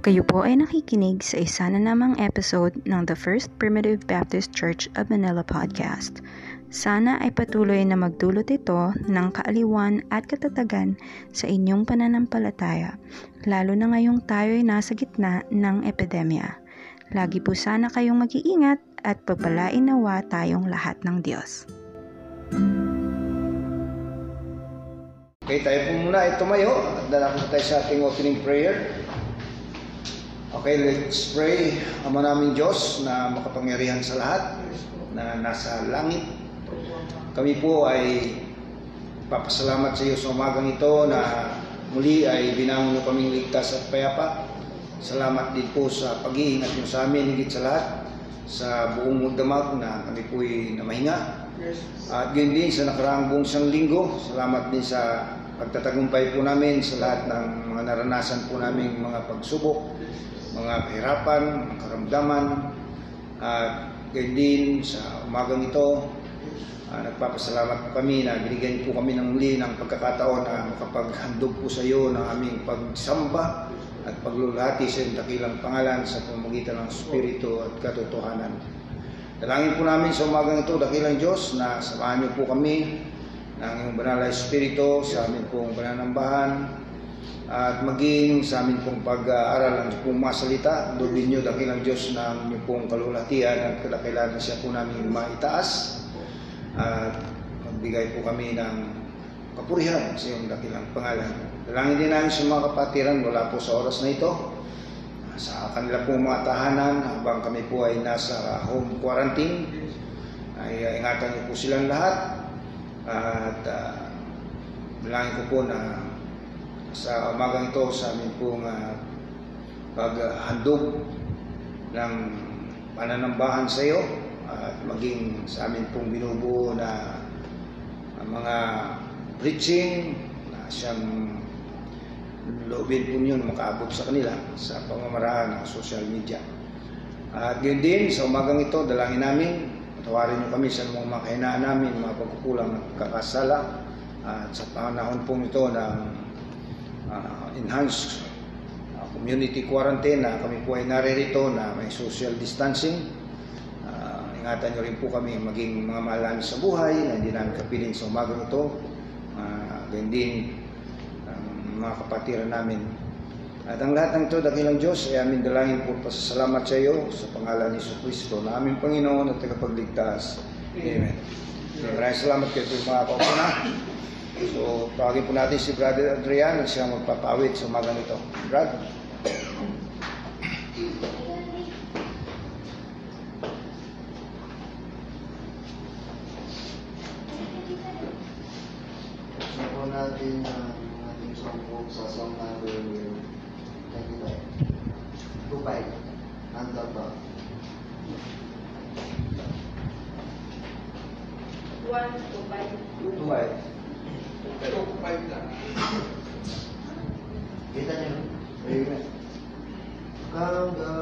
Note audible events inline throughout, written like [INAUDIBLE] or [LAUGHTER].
Kayo po ay nakikinig sa isa na namang episode ng The First Primitive Baptist Church of Manila podcast. Sana ay patuloy na magdulot ito ng kaaliwan at katatagan sa inyong pananampalataya, lalo na ngayong tayo ay nasa gitna ng epidemya. Lagi po sana kayong mag-iingat at pagpalain nawa tayong lahat ng Diyos. Okay, tayo po muna ay tumayo. Dala po tayo sa ating opening prayer. Okay, let's pray. Ama namin Diyos na makapangyarihan sa lahat, na nasa langit. Kami po ay papasalamat sa iyo sa umagang ito na muli ay binangon mo kaming ligtas at payapa. Salamat din po sa pag-iingat mo sa amin, higit sa lahat, sa buong magdamag na kami po ay namahinga. At yun din sa nakaraang buong isang linggo, salamat din sa pagtatagumpay po namin sa lahat ng mga naranasan po namin mga pagsubok, mga kahirapan, karamdaman. At gayon din sa umagang ito, uh, nagpapasalamat kami na binigyan po kami ng muli ng pagkakataon na makapaghandog po sa iyo ng aming pagsamba at paglulati sa iyong dakilang pangalan sa pamamagitan ng Espiritu at katotohanan. Dalangin po namin sa umagang ito, dakilang Diyos, na samahan niyo po kami ng iyong banal na Espiritu sa aming pong pananambahan at maging sa amin pong pag-aaral ng pong masalita. Doon niyo dakilang Diyos ng inyong pong kalulatian at kadakilan na siya po namin maitaas at magbigay po kami ng kapurihan sa iyong dakilang pangalan. Dalangin din namin sa mga kapatiran mula po sa oras na ito sa kanila pong mga tahanan habang kami po ay nasa home quarantine ay ingatan niyo po silang lahat at uh, dalangin ko po na sa umagang ito sa amin pong uh, paghandog ng pananambahan sa iyo at maging sa amin pong binubuo na mga preaching na siyang loobin po niyo na makaabot sa kanila sa pamamaraan ng social media. At yun din, sa umagang ito, dalangin namin, patawarin niyo kami sa mga makahinaan namin, mga pagkukulang at kakasala. At sa panahon po ito ng uh, enhanced uh, community quarantine na kami po ay naririto na may social distancing. Uh, ingatan niyo rin po kami maging mga malalim sa buhay na hindi namin kapiling sa umagang ito. Uh, din mga kapatiran namin. At ang lahat ng ito, dakilang Diyos, ay amin dalangin po pasasalamat sa iyo sa pangalan ni Kristo na aming Panginoon at tagapagligtas. Amen. Maraming salamat kayo po mga kaupuna. So, tawagin po natin si Brother Adrian na siya magpapawit sa umaga nito. Brad? Po natin uh, ating songbook sa song number 25. 25. Anda ba? One to five. Tuway. Kita niyo? Amen. Come the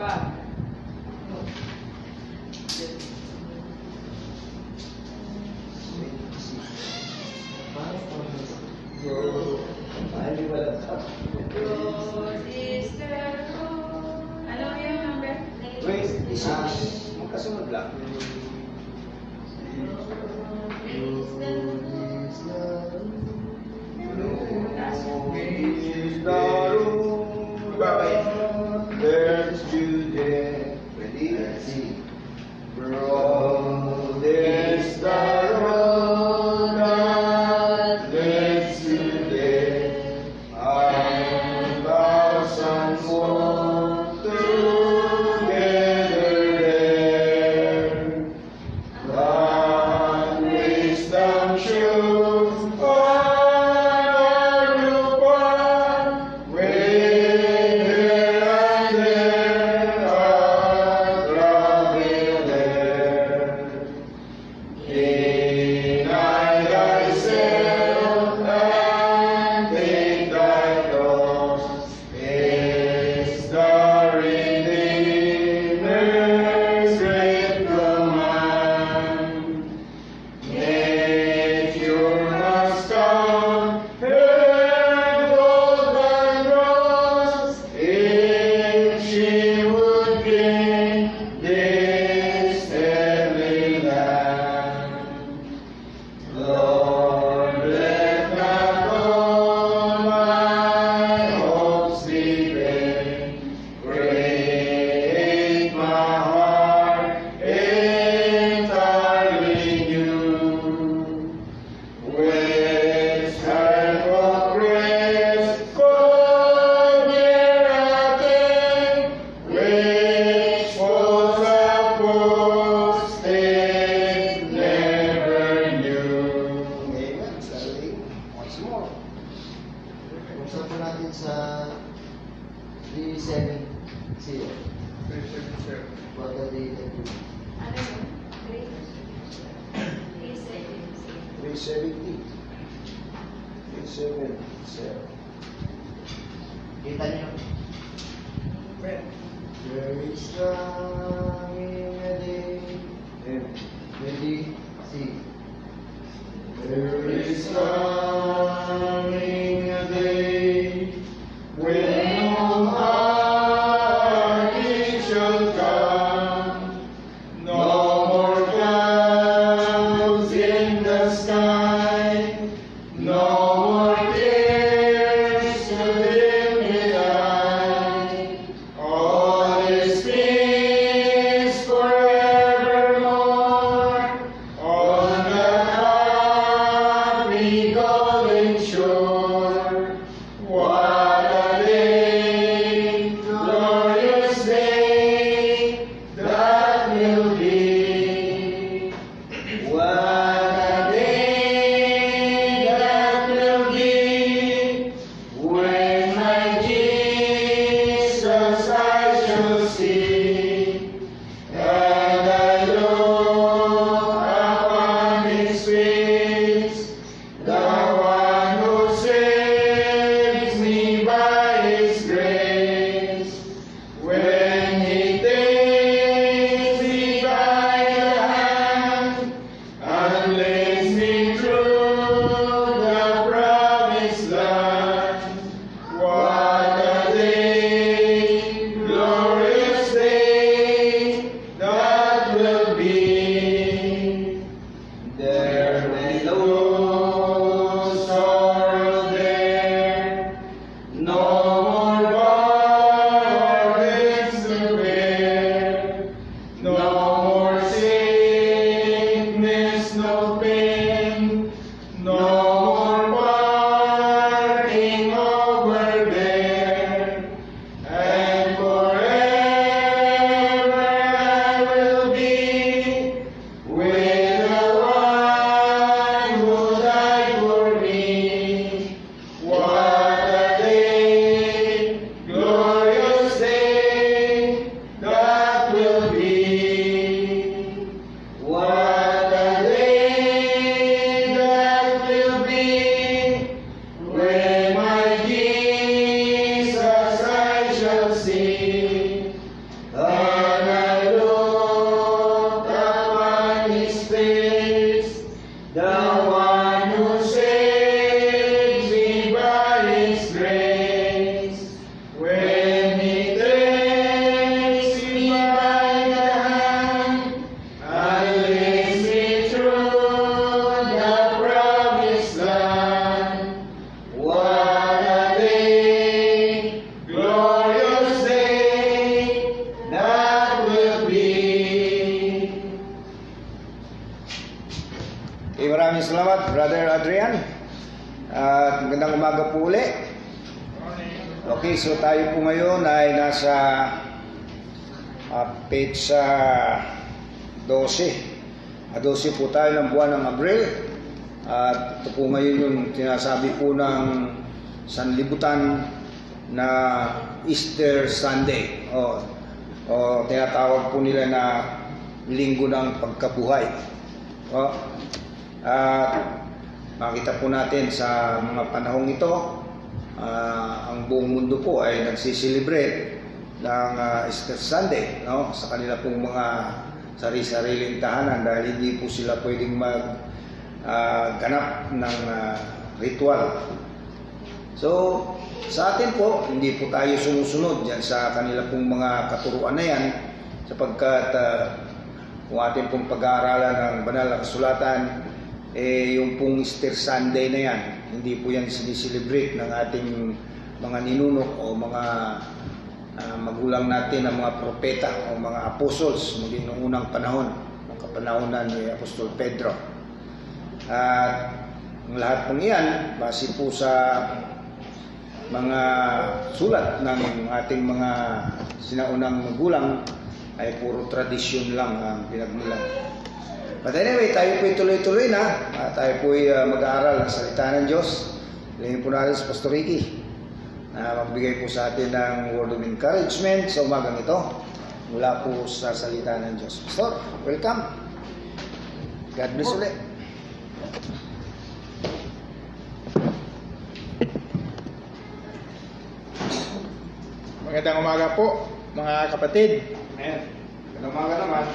Ba. Po tayo ng buwan ng Abril. At ito po ngayon yung sinasabi po ng sanlibutan na Easter Sunday. O, o tinatawag po nila na linggo ng pagkabuhay. O, at makita po natin sa mga panahong ito, ah, ang buong mundo po ay nagsiselebrate ng ah, Easter Sunday no? sa kanila pong mga sarili-sariling tahanan dahil hindi po sila pwedeng mag ah, ganap ng ah, ritual. So, sa atin po, hindi po tayo sumusunod dyan sa kanila pong mga katuruan na yan sapagkat uh, kung atin pong pag-aaralan ng banal na kasulatan, eh, yung pong Easter Sunday na yan, hindi po yan siniselebrate ng ating mga ninunok o mga magulang natin, ang mga propeta o mga apostles muli noong unang panahon, ng kapanahonan ni Apostol Pedro. At ang lahat ng iyan, base po sa mga sulat ng ating mga sinaunang magulang ay puro tradisyon lang ang pinagmulan. But anyway, tayo po'y tuloy-tuloy na. Uh, tayo po'y uh, mag-aaral ng salita ng Diyos. Hilingin po natin sa Pastor Ricky na magbigay po sa atin ng word of encouragement sa umagang ito mula po sa salita ng Diyos. Pastor, welcome. God bless ulit. Magandang umaga po, mga kapatid. Amen. Magandang umaga naman.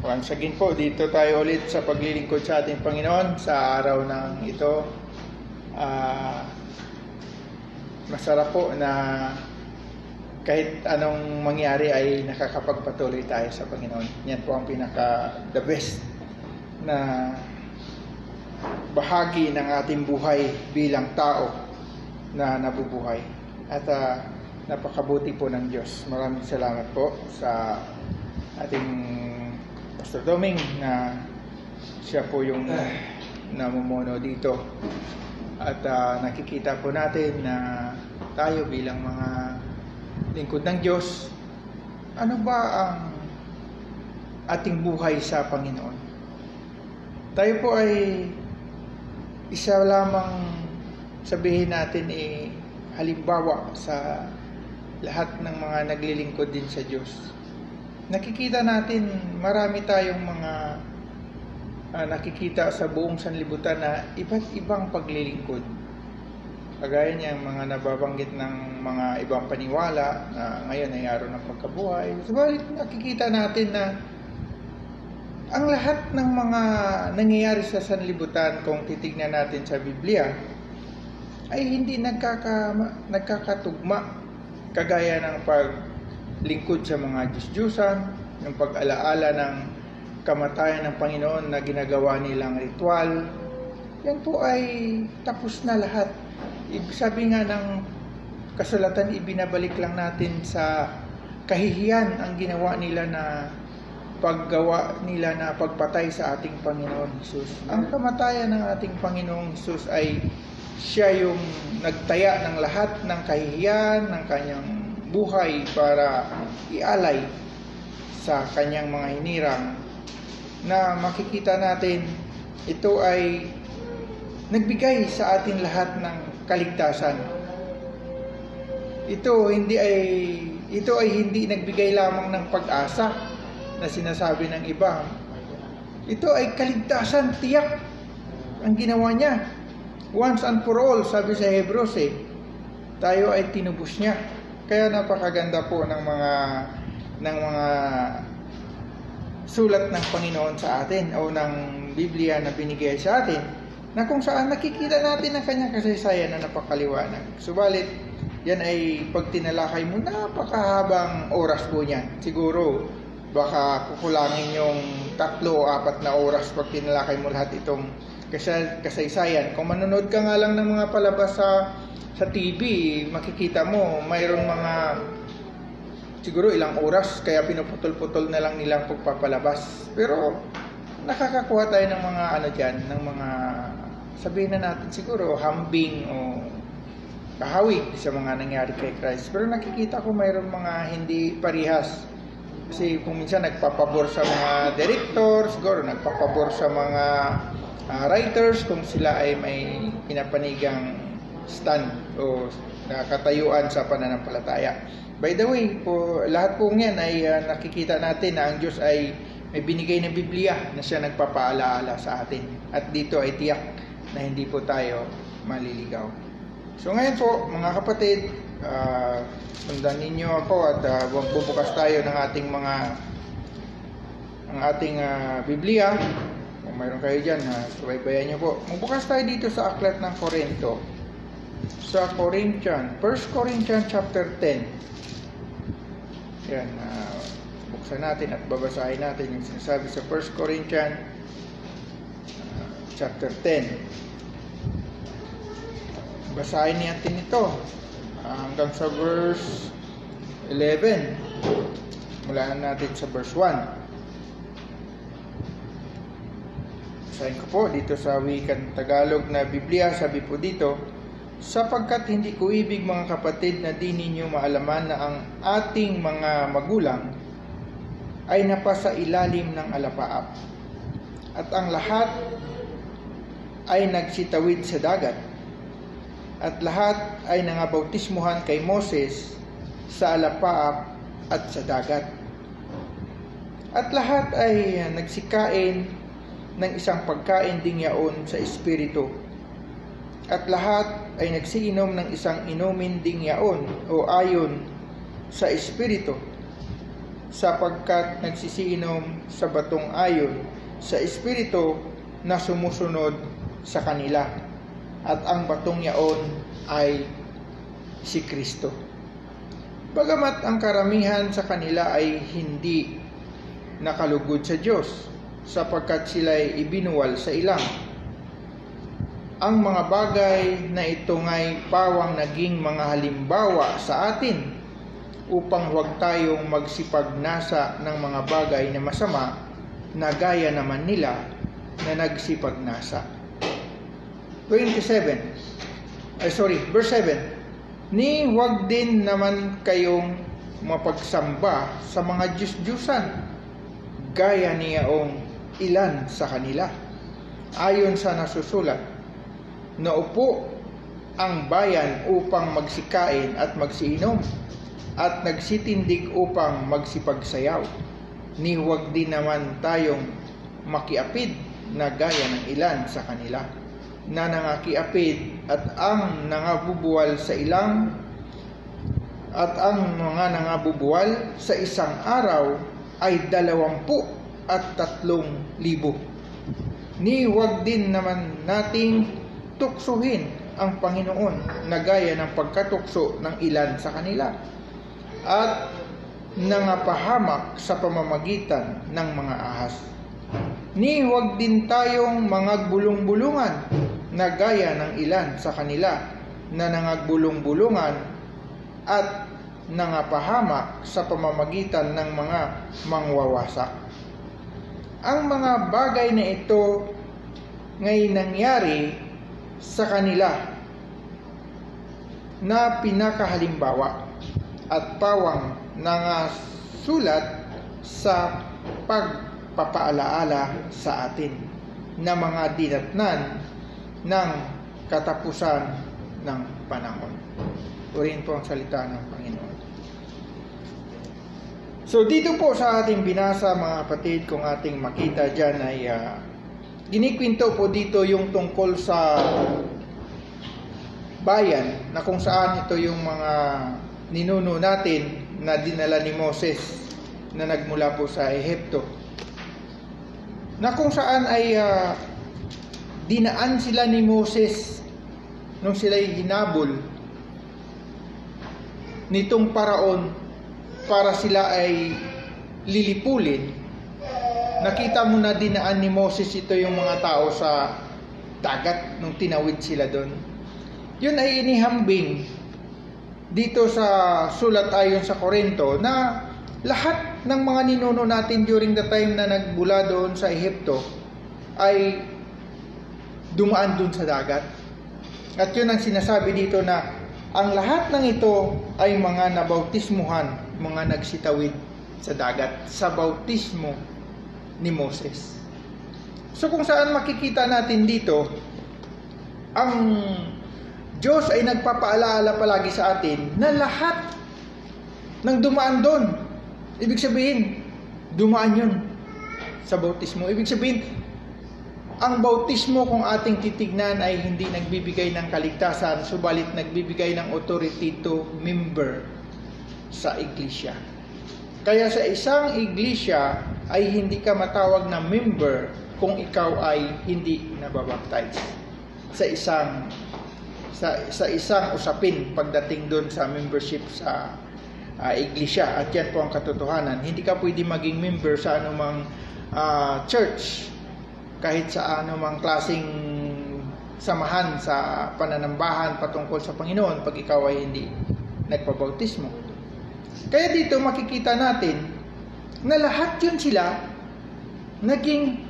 Once again po, dito tayo ulit sa paglilingkod sa ating Panginoon sa araw ng ito. Ah, masarap po na kahit anong mangyari ay nakakapagpatuloy tayo sa Panginoon. Yan po ang pinaka the best na bahagi ng ating buhay bilang tao na nabubuhay. At ah, napakabuti po ng Diyos. Maraming salamat po sa ating Pastor Doming na siya po yung namumuno dito. At ah, nakikita po natin na tayo bilang mga lingkod ng Diyos, ano ba ang ating buhay sa Panginoon? Tayo po ay isa lamang sabihin natin eh halimbawa sa lahat ng mga naglilingkod din sa Diyos. Nakikita natin marami tayong mga ah, nakikita sa buong sanlibutan na iba't ibang paglilingkod. Kagaya niya mga nababanggit ng mga ibang paniwala na ngayon ay araw ng pagkabuhay. Subalit nakikita natin na ang lahat ng mga nangyayari sa sanlibutan kung titignan natin sa Biblia ay hindi nagkaka, nagkakatugma kagaya ng paglingkod sa mga Diyos-Diyosan, yung pag-alaala ng kamatayan ng Panginoon na ginagawa nilang ritual, yan po ay tapos na lahat. Sabi nga ng kasulatan, ibinabalik lang natin sa kahihiyan ang ginawa nila na paggawa nila na pagpatay sa ating Panginoon Jesus. Ang kamatayan ng ating Panginoong Jesus ay siya yung nagtaya ng lahat ng kahihiyan ng kanyang buhay para ialay sa kanyang mga hinirang na makikita natin ito ay nagbigay sa atin lahat ng kaligtasan. Ito hindi ay ito ay hindi nagbigay lamang ng pag-asa na sinasabi ng iba. Ito ay kaligtasan tiyak ang ginawa niya. Once and for all, sabi sa Hebrews eh, tayo ay tinubos niya. Kaya napakaganda po ng mga ng mga sulat ng Panginoon sa atin o ng Biblia na binigay sa atin na kung saan nakikita natin ang kanyang kasaysayan na napakaliwanag. Subalit, yan ay pag tinalakay mo, napakahabang oras po niyan. Siguro, baka kukulangin yung tatlo o apat na oras pag tinalakay mo lahat itong kasaysayan. Kung manonood ka nga lang ng mga palabas sa sa TV, makikita mo mayroong mga siguro ilang oras kaya pinuputol-putol na lang nilang pagpapalabas. Pero nakakakuha tayo ng mga ano diyan, ng mga sabihin na natin siguro hambing o kahawig sa mga nangyari kay Christ. Pero nakikita ko mayroon mga hindi parihas. Kasi kung minsan nagpapabor sa mga director, siguro nagpapabor sa mga uh, writers kung sila ay may pinapanigang stand o nakatayuan sa pananampalataya. By the way, po, lahat po yan ay uh, nakikita natin na ang Diyos ay may binigay na Biblia na siya nagpapaalaala sa atin. At dito ay tiyak na hindi po tayo maliligaw. So ngayon po, mga kapatid, uh, sundan ninyo ako at uh, bubukas tayo ng ating mga ang ating uh, Biblia. Kung mayroon kayo dyan, uh, subaybayan nyo po. Magbukas tayo dito sa Aklat ng Korinto. Sa Corinthian, 1 Corinthians chapter 10. Yan, uh, buksan natin at babasahin natin yung sinasabi sa 1 Corinthians uh, chapter 10. Basahin natin ito uh, hanggang sa verse 11. Mula natin sa verse 1. Basahin ko po dito sa wikan Tagalog na Biblia, sabi po dito, sapagkat hindi ko ibig mga kapatid na di ninyo maalaman na ang ating mga magulang ay napasa ilalim ng alapaap. At ang lahat ay nagsitawid sa dagat. At lahat ay nangabautismuhan kay Moses sa alapaap at sa dagat. At lahat ay nagsikain ng isang pagkain ding yaon sa Espiritu. At lahat ay nagsiinom ng isang inumin ding yaon o ayon sa Espiritu sapagkat nagsisiinom sa batong ayon sa Espiritu na sumusunod sa kanila. At ang batong yaon ay si Kristo. Bagamat ang karamihan sa kanila ay hindi nakalugod sa Diyos, sapagkat sila ay ibinuwal sa ilang. Ang mga bagay na ito nga'y pawang naging mga halimbawa sa atin upang huwag tayong magsipagnasa ng mga bagay na masama na gaya naman nila na nagsipagnasa. 27. Ay sorry, verse 7. Ni huwag din naman kayong mapagsamba sa mga Diyos-Diyusan gaya niyaong ilan sa kanila. Ayon sa nasusulat, naupo ang bayan upang magsikain at magsiinom at nagsitindig upang magsipagsayaw. Ni huwag din naman tayong makiapid na gaya ng ilan sa kanila na nangakiapid at ang nangabubuwal sa ilang at ang mga nangabubuwal sa isang araw ay dalawampu at tatlong libo. Ni huwag din naman nating tuksuhin ang Panginoon na gaya ng pagkatukso ng ilan sa kanila at nangapahamak sa pamamagitan ng mga ahas. Ni huwag din tayong mga bulong-bulungan na gaya ng ilan sa kanila na nangagbulong-bulungan at nangapahamak sa pamamagitan ng mga mangwawasak. Ang mga bagay na ito ngay nangyari sa kanila na pinakahalimbawa at pawang nangasulat sa pagpapaalaala sa atin na mga dinatnan ng katapusan ng panahon. Purihin po ang salita ng Panginoon. So dito po sa ating binasa mga kapatid, kung ating makita dyan ay uh, ginikwento po dito yung tungkol sa bayan na kung saan ito yung mga ninuno natin na dinala ni Moses na nagmula po sa Ehipto. Na kung saan ay uh, dinaan sila ni Moses nung sila'y hinabol nitong paraon para sila ay lilipulin. Nakita mo na dinaan ni Moses ito yung mga tao sa dagat nung tinawid sila doon. Yun ay inihambing dito sa sulat ayon sa Korinto na lahat ng mga ninuno natin during the time na nagbula doon sa Ehipto ay dumaan dun sa dagat. At yun ang sinasabi dito na ang lahat ng ito ay mga nabautismuhan, mga nagsitawid sa dagat, sa bautismo ni Moses. So kung saan makikita natin dito, ang Diyos ay nagpapaalaala palagi sa atin na lahat ng dumaan doon, ibig sabihin, dumaan yun sa bautismo. Ibig sabihin, ang bautismo kung ating titignan ay hindi nagbibigay ng kaligtasan, subalit nagbibigay ng authority to member sa iglesia. Kaya sa isang iglesia ay hindi ka matawag na member kung ikaw ay hindi nababaptize. Sa isang sa, sa isang usapin pagdating doon sa membership sa uh, iglesia at yan po ang katotohanan. Hindi ka pwede maging member sa anumang uh, church kahit sa anumang klasing samahan sa pananambahan patungkol sa Panginoon pag ikaw ay hindi nagpabautismo. Kaya dito makikita natin na lahat yun sila naging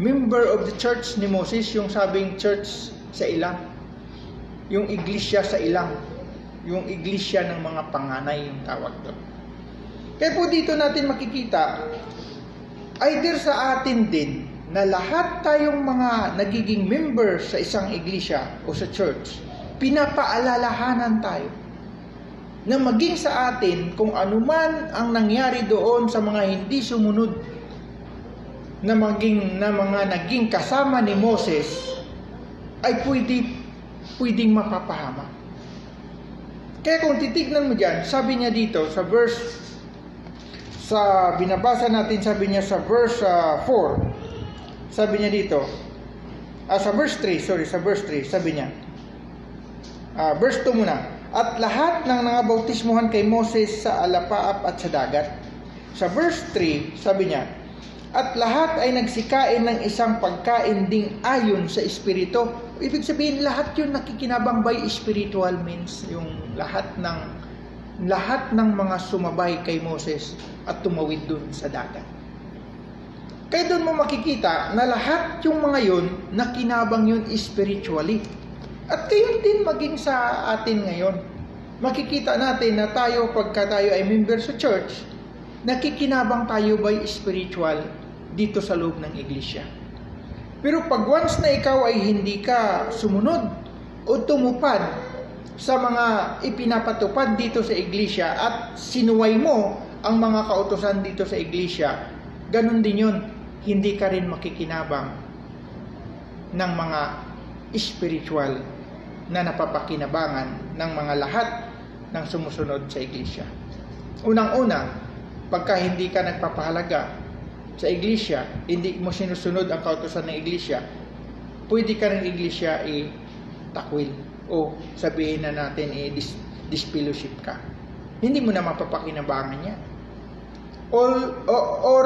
member of the church ni Moses, yung sabing church sa ilang. Yung iglesia sa ilang. Yung iglesia ng mga panganay yung tawag doon. Kaya po dito natin makikita, either sa atin din, na lahat tayong mga nagiging member sa isang iglesia o sa church, pinapaalalahanan tayo na maging sa atin kung anuman ang nangyari doon sa mga hindi sumunod na maging na mga naging kasama ni Moses ay pwede pwedeng mapapahama. Kaya kung titignan mo diyan, sabi niya dito sa verse sa binabasa natin sabi niya sa verse uh, 4 sabi niya dito ah, sa verse 3 sorry sa verse 3 sabi niya ah, verse 2 muna at lahat ng mga bautismuhan kay Moses sa alapaap at sa dagat sa verse 3 sabi niya at lahat ay nagsikain ng isang pagkain ding ayon sa espiritu ibig sabihin lahat yun nakikinabang by spiritual means yung lahat ng lahat ng mga sumabay kay Moses at tumawid dun sa dagat. Kaya doon mo makikita na lahat yung mga yun, nakinabang yun spiritually. At kayo din maging sa atin ngayon. Makikita natin na tayo, pagka tayo ay member sa church, nakikinabang tayo by spiritual dito sa loob ng iglesia. Pero pag once na ikaw ay hindi ka sumunod o tumupad sa mga ipinapatupad dito sa iglesia at sinuway mo ang mga kautosan dito sa iglesia, ganun din yun. Hindi ka rin makikinabang ng mga spiritual na napapakinabangan ng mga lahat ng sumusunod sa iglesia. Unang-una, pagka hindi ka nagpapahalaga sa iglesia, hindi mo sinusunod ang kautosan ng iglesia, pwede ka ng iglesia i-takwil o sabihin na natin eh, dis, disfellowship ka. Hindi mo na mapapakinabangan yan. Or, or, or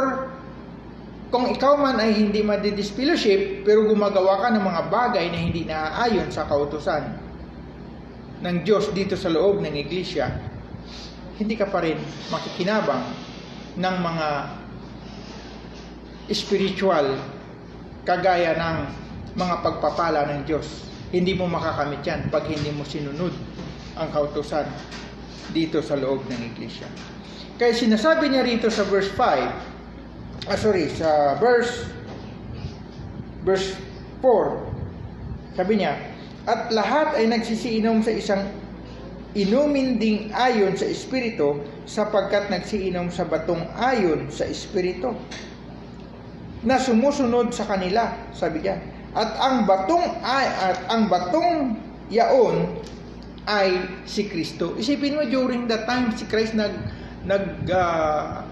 kung ikaw man ay hindi madi-disfellowship pero gumagawa ka ng mga bagay na hindi naaayon sa kautusan ng Diyos dito sa loob ng iglesia, hindi ka pa rin makikinabang ng mga spiritual kagaya ng mga pagpapala ng Diyos hindi mo makakamit yan pag hindi mo sinunod ang kautosan dito sa loob ng iglesia. Kaya sinasabi niya rito sa verse 5, ah sorry, sa verse verse 4, sabi niya, at lahat ay nagsisiinom sa isang inumin ding ayon sa Espiritu sapagkat nagsiinom sa batong ayon sa Espiritu na sumusunod sa kanila, sabi niya. At ang batong ay at ang batong yaon ay si Kristo. Isipin mo during that time si Christ nag nag uh,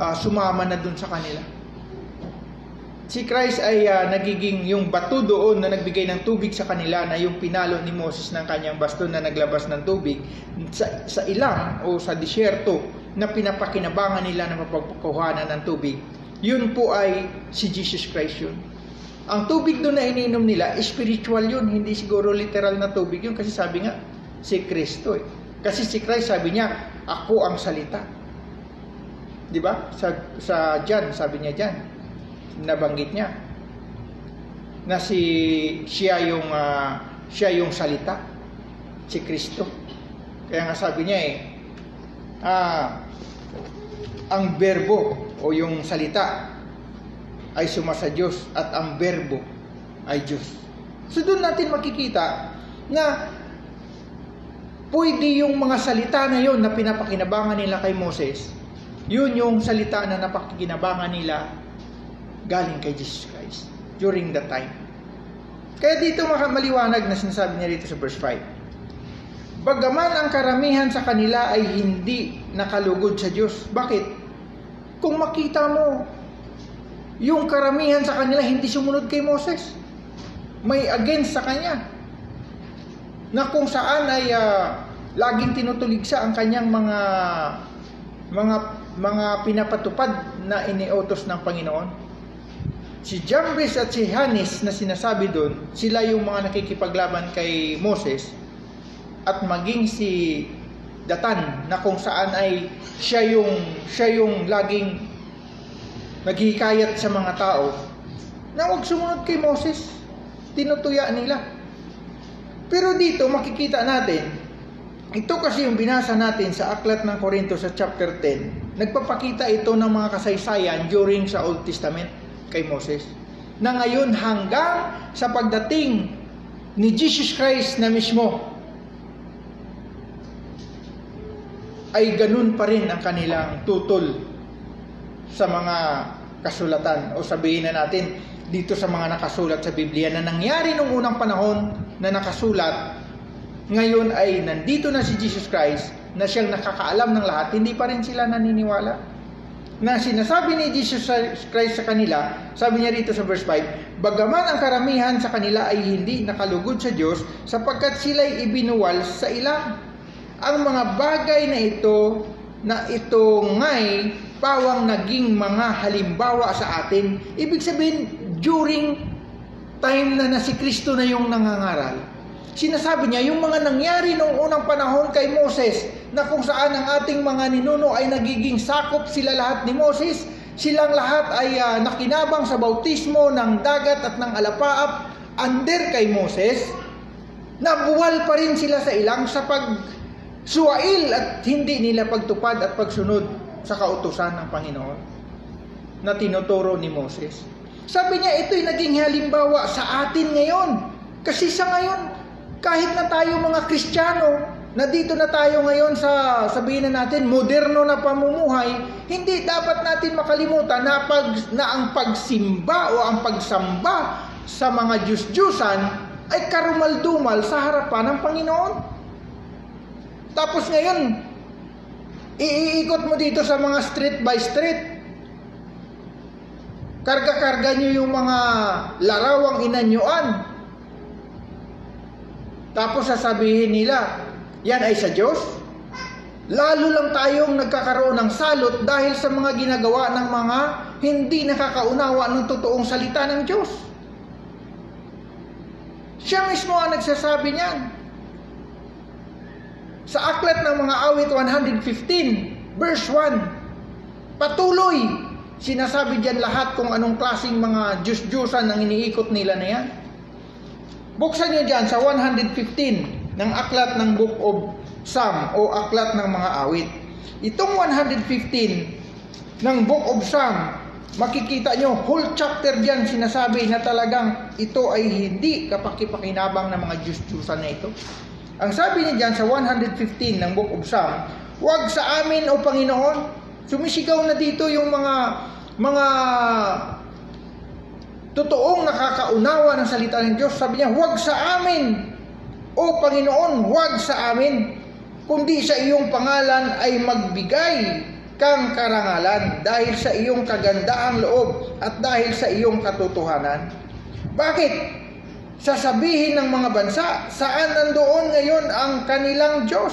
uh, sumama na dun sa kanila. Si Christ ay uh, nagiging yung bato doon na nagbigay ng tubig sa kanila na yung pinalo ni Moses ng kanyang baston na naglabas ng tubig sa, sa ilang o sa disyerto na pinapakinabangan nila na mapagkuhanan ng tubig. Yun po ay si Jesus Christ yun. Ang tubig doon na ininom nila, spiritual yun, hindi siguro literal na tubig yun kasi sabi nga, si Kristo eh. Kasi si Christ sabi niya, ako ang salita. 'Di ba? Sa sa John, sabi niya diyan, nabanggit niya. na si siya yung ah, siya yung salita, si Kristo. Kaya nga sabi niya eh, ah, ang berbo o yung salita ay sumasa Diyos at ang berbo ay Diyos. So doon natin makikita na pwede yung mga salita na yon na pinapakinabangan nila kay Moses, yun yung salita na napakinabangan nila galing kay Jesus Christ during that time. Kaya dito maliwanag na sinasabi niya dito sa verse 5. Bagaman ang karamihan sa kanila ay hindi nakalugod sa Diyos. Bakit? Kung makita mo, yung karamihan sa kanila hindi sumunod kay Moses. May against sa kanya. Na kung saan ay ah, laging tinutuligsa ang kanyang mga mga mga pinapatupad na iniutos ng Panginoon. Si Jambres at si Hanis na sinasabi doon, sila yung mga nakikipaglaban kay Moses at maging si Datan na kung saan ay siya yung siya yung laging naghihikayat sa mga tao na huwag sumunod kay Moses. Tinutuya nila. Pero dito makikita natin, ito kasi yung binasa natin sa Aklat ng Korinto sa chapter 10. Nagpapakita ito ng mga kasaysayan during sa Old Testament kay Moses. Na ngayon hanggang sa pagdating ni Jesus Christ na mismo ay ganun pa rin ang kanilang tutol sa mga kasulatan o sabihin na natin dito sa mga nakasulat sa Biblia na nangyari nung unang panahon na nakasulat ngayon ay nandito na si Jesus Christ na siyang nakakaalam ng lahat. Hindi pa rin sila naniniwala. Na sinasabi ni Jesus Christ sa kanila sabi niya rito sa verse 5 bagaman ang karamihan sa kanila ay hindi nakalugod sa Diyos sapagkat sila'y ibinuwal sa ilang ang mga bagay na ito na ito nga'y pawang naging mga halimbawa sa atin. Ibig sabihin, during time na na si Kristo na yung nangangaral, sinasabi niya, yung mga nangyari noong unang panahon kay Moses, na kung saan ang ating mga ninuno ay nagiging sakop sila lahat ni Moses, silang lahat ay uh, nakinabang sa bautismo ng dagat at ng alapaap under kay Moses, nabuwal pa rin sila sa ilang sa pag suwail at hindi nila pagtupad at pagsunod sa kautusan ng Panginoon na tinuturo ni Moses. Sabi niya, ito'y naging halimbawa sa atin ngayon. Kasi sa ngayon, kahit na tayo mga Kristiyano, na dito na tayo ngayon sa sabihin na natin moderno na pamumuhay, hindi dapat natin makalimutan na, pag, na ang pagsimba o ang pagsamba sa mga Diyos-Diyusan ay karumaldumal sa harapan ng Panginoon. Tapos ngayon, iikot mo dito sa mga street by street. Karga-karga nyo yung mga larawang inanyuan. Tapos sasabihin nila, yan ay sa Diyos. Lalo lang tayong nagkakaroon ng salot dahil sa mga ginagawa ng mga hindi nakakaunawa ng totoong salita ng Diyos. Siya mismo ang nagsasabi niyan. Sa aklat ng mga awit 115, verse 1, patuloy, sinasabi diyan lahat kung anong klaseng mga Diyos-Diyosan ang iniikot nila na yan. Buksan niyo diyan sa 115 ng aklat ng Book of Psalm o aklat ng mga awit. Itong 115 ng Book of Psalm, makikita nyo, whole chapter diyan sinasabi na talagang ito ay hindi kapakipakinabang ng mga Diyos-Diyosan na ito. Ang sabi niya dyan sa 115 ng Book of Psalm, Huwag sa amin, O Panginoon, sumisigaw na dito yung mga mga totoong nakakaunawa ng salita ng Diyos. Sabi niya, huwag sa amin, O Panginoon, huwag sa amin, kundi sa iyong pangalan ay magbigay kang karangalan dahil sa iyong kagandaang loob at dahil sa iyong katotohanan. Bakit? sasabihin ng mga bansa, saan nandoon ngayon ang kanilang Diyos?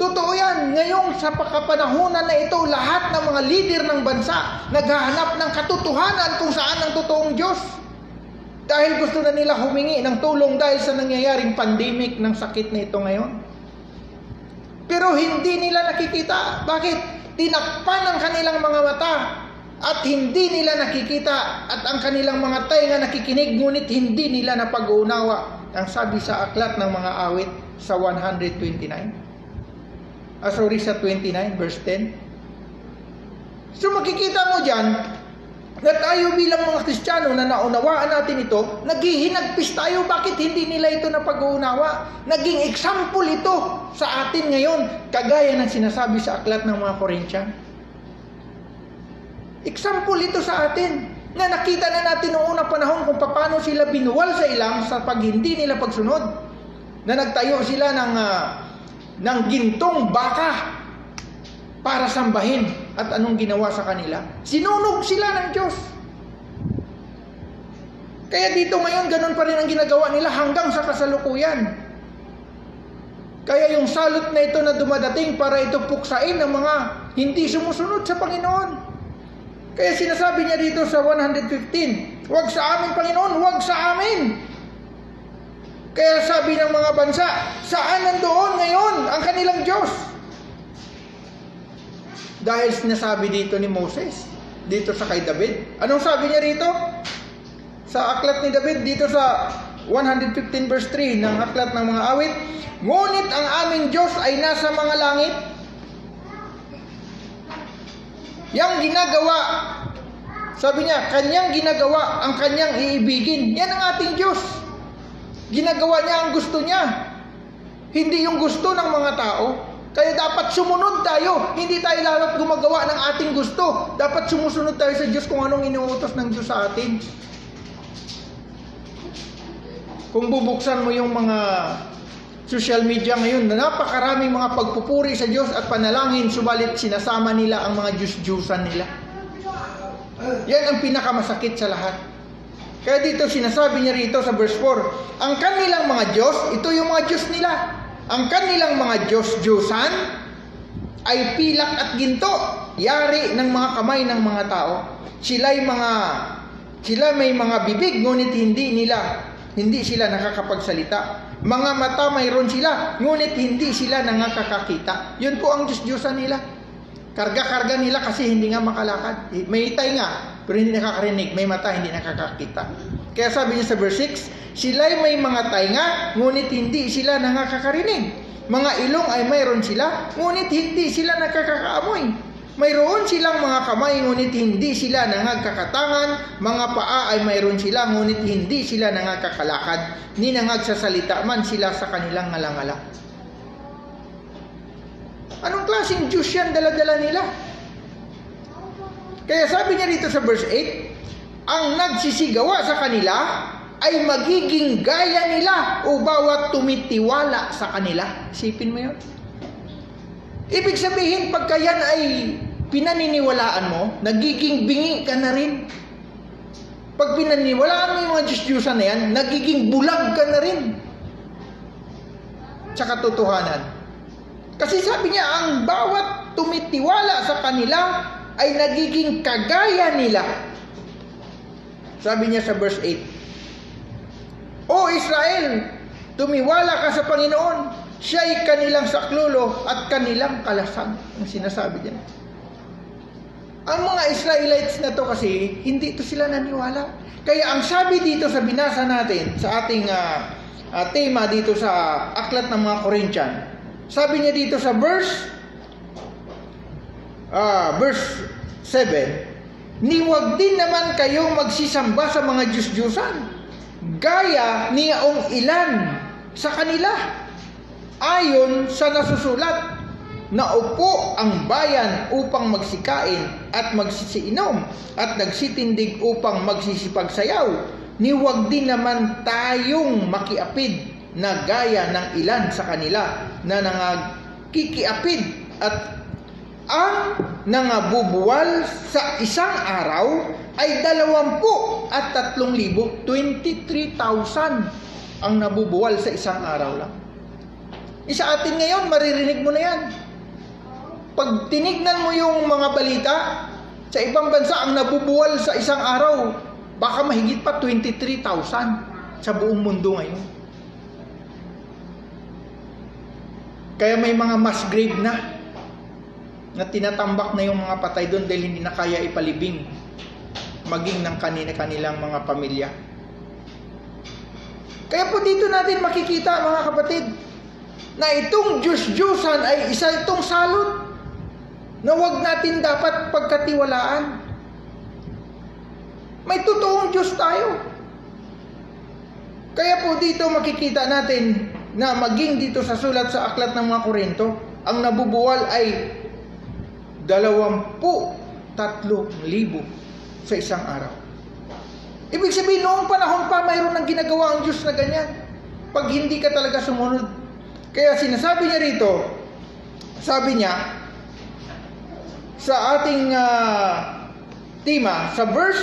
Totoo yan, ngayong sa pakapanahunan na ito, lahat ng mga leader ng bansa naghahanap ng katotohanan kung saan ang totoong Diyos. Dahil gusto na nila humingi ng tulong dahil sa nangyayaring pandemic ng sakit na ito ngayon. Pero hindi nila nakikita. Bakit? Tinakpan ng kanilang mga mata at hindi nila nakikita at ang kanilang mga tainga nakikinig ngunit hindi nila napag-uunawa ang sabi sa aklat ng mga awit sa 129 ah, sorry sa 29 verse 10 so makikita mo dyan na tayo bilang mga Kristiyano na naunawaan natin ito, naghihinagpis tayo bakit hindi nila ito napag-uunawa. Naging example ito sa atin ngayon, kagaya ng sinasabi sa aklat ng mga Korintyan. Example ito sa atin na nakita na natin noong unang panahon kung paano sila binuwal sa ilang sa pag hindi nila pagsunod. Na nagtayo sila ng, uh, ng gintong baka para sambahin at anong ginawa sa kanila? Sinunog sila ng Diyos. Kaya dito ngayon, ganun pa rin ang ginagawa nila hanggang sa kasalukuyan. Kaya yung salot na ito na dumadating para ito puksain ng mga hindi sumusunod sa Panginoon. Kaya sinasabi niya dito sa 115, Huwag sa amin, Panginoon, huwag sa amin. Kaya sabi ng mga bansa, saan nandoon ngayon ang kanilang Diyos? Dahil sinasabi dito ni Moses, dito sa kay David. Anong sabi niya rito? Sa aklat ni David, dito sa 115 verse 3 ng aklat ng mga awit, Ngunit ang aming Diyos ay nasa mga langit. Yang ginagawa, sabi niya, kanyang ginagawa ang kanyang iibigin. Yan ang ating Diyos. Ginagawa niya ang gusto niya. Hindi yung gusto ng mga tao. Kaya dapat sumunod tayo. Hindi tayo lalot gumagawa ng ating gusto. Dapat sumusunod tayo sa Diyos kung anong inuutos ng Diyos sa atin. Kung bubuksan mo yung mga social media ngayon na napakaraming mga pagpupuri sa Diyos at panalangin, subalit sinasama nila ang mga Diyos-Diyusan nila. Yan ang pinakamasakit sa lahat. Kaya dito sinasabi niya rito sa verse 4, ang kanilang mga Diyos, ito yung mga Diyos nila. Ang kanilang mga Diyos-Diyusan ay pilak at ginto, yari ng mga kamay ng mga tao. Sila'y mga sila may mga bibig ngunit hindi nila hindi sila nakakapagsalita. Mga mata mayroon sila ngunit hindi sila nakakakita. Yun po ang Diyos-Diyosan nila. Karga-karga nila kasi hindi nga makalakad. May itay nga, pero hindi nakakarinig. May mata, hindi nakakakita. Kaya sabi niya sa verse 6, sila'y may mga tainga, ngunit hindi sila nakakarinig. Mga ilong ay mayroon sila, ngunit hindi sila nakakaamoy. Mayroon silang mga kamay, ngunit hindi sila nangagkakatangan. Mga paa ay mayroon sila, ngunit hindi sila nangagkakalakad. Ni nangagsasalita man sila sa kanilang ngalangala. Anong klaseng Diyos yan daladala nila? Kaya sabi niya dito sa verse 8, ang nagsisigawa sa kanila ay magiging gaya nila o bawat tumitiwala sa kanila. Isipin mo yun. Ibig sabihin, pagka yan ay pinaniniwalaan mo, nagiging bingi ka na rin. Pag pinaniniwalaan mo yung mga Diyos-Diyosan na yan, nagiging bulag ka na rin. Sa katotohanan. Kasi sabi niya, ang bawat tumitiwala sa kanila ay nagiging kagaya nila. Sabi niya sa verse 8, O Israel, tumiwala ka sa Panginoon, siya'y kanilang saklulo at kanilang kalasag. Ang sinasabi diyan. Ang mga Israelites na to kasi, hindi to sila naniwala. Kaya ang sabi dito sa binasa natin, sa ating uh, uh, tema dito sa Aklat ng mga Korintyan, sabi niya dito sa verse uh, verse 7, Niwag din naman kayong magsisamba sa mga Diyos-Diyosan, gaya niyaong ilan sa kanila. Ayon sa nasusulat, naupo ang bayan upang magsikain at magsisiinom at nagsitindig upang magsisipagsayaw. Niwag din naman tayong makiapid na gaya ng ilan sa kanila na nangkikiapid at ang nangabubuwal sa isang araw ay dalawampu at tatlong libo, 23,000 ang nabubuwal sa isang araw lang. Isa atin ngayon, maririnig mo na yan. Pag tinignan mo yung mga balita, sa ibang bansa ang nabubuwal sa isang araw, baka mahigit pa 23,000 sa buong mundo ngayon. Kaya may mga mass grave na. Na tinatambak na yung mga patay doon dahil hindi na kaya ipalibing maging ng kanina kanilang mga pamilya. Kaya po dito natin makikita mga kapatid na itong Diyos-Diyosan ay isa itong salot na wag natin dapat pagkatiwalaan. May totoong Diyos tayo. Kaya po dito makikita natin na maging dito sa sulat sa aklat ng mga Korinto, ang nabubuwal ay dalawampu tatlo libo sa isang araw. Ibig sabihin, noong panahon pa, mayroon ng ginagawa ang Diyos na ganyan. Pag hindi ka talaga sumunod. Kaya sinasabi niya rito, sabi niya, sa ating uh, tema, sa verse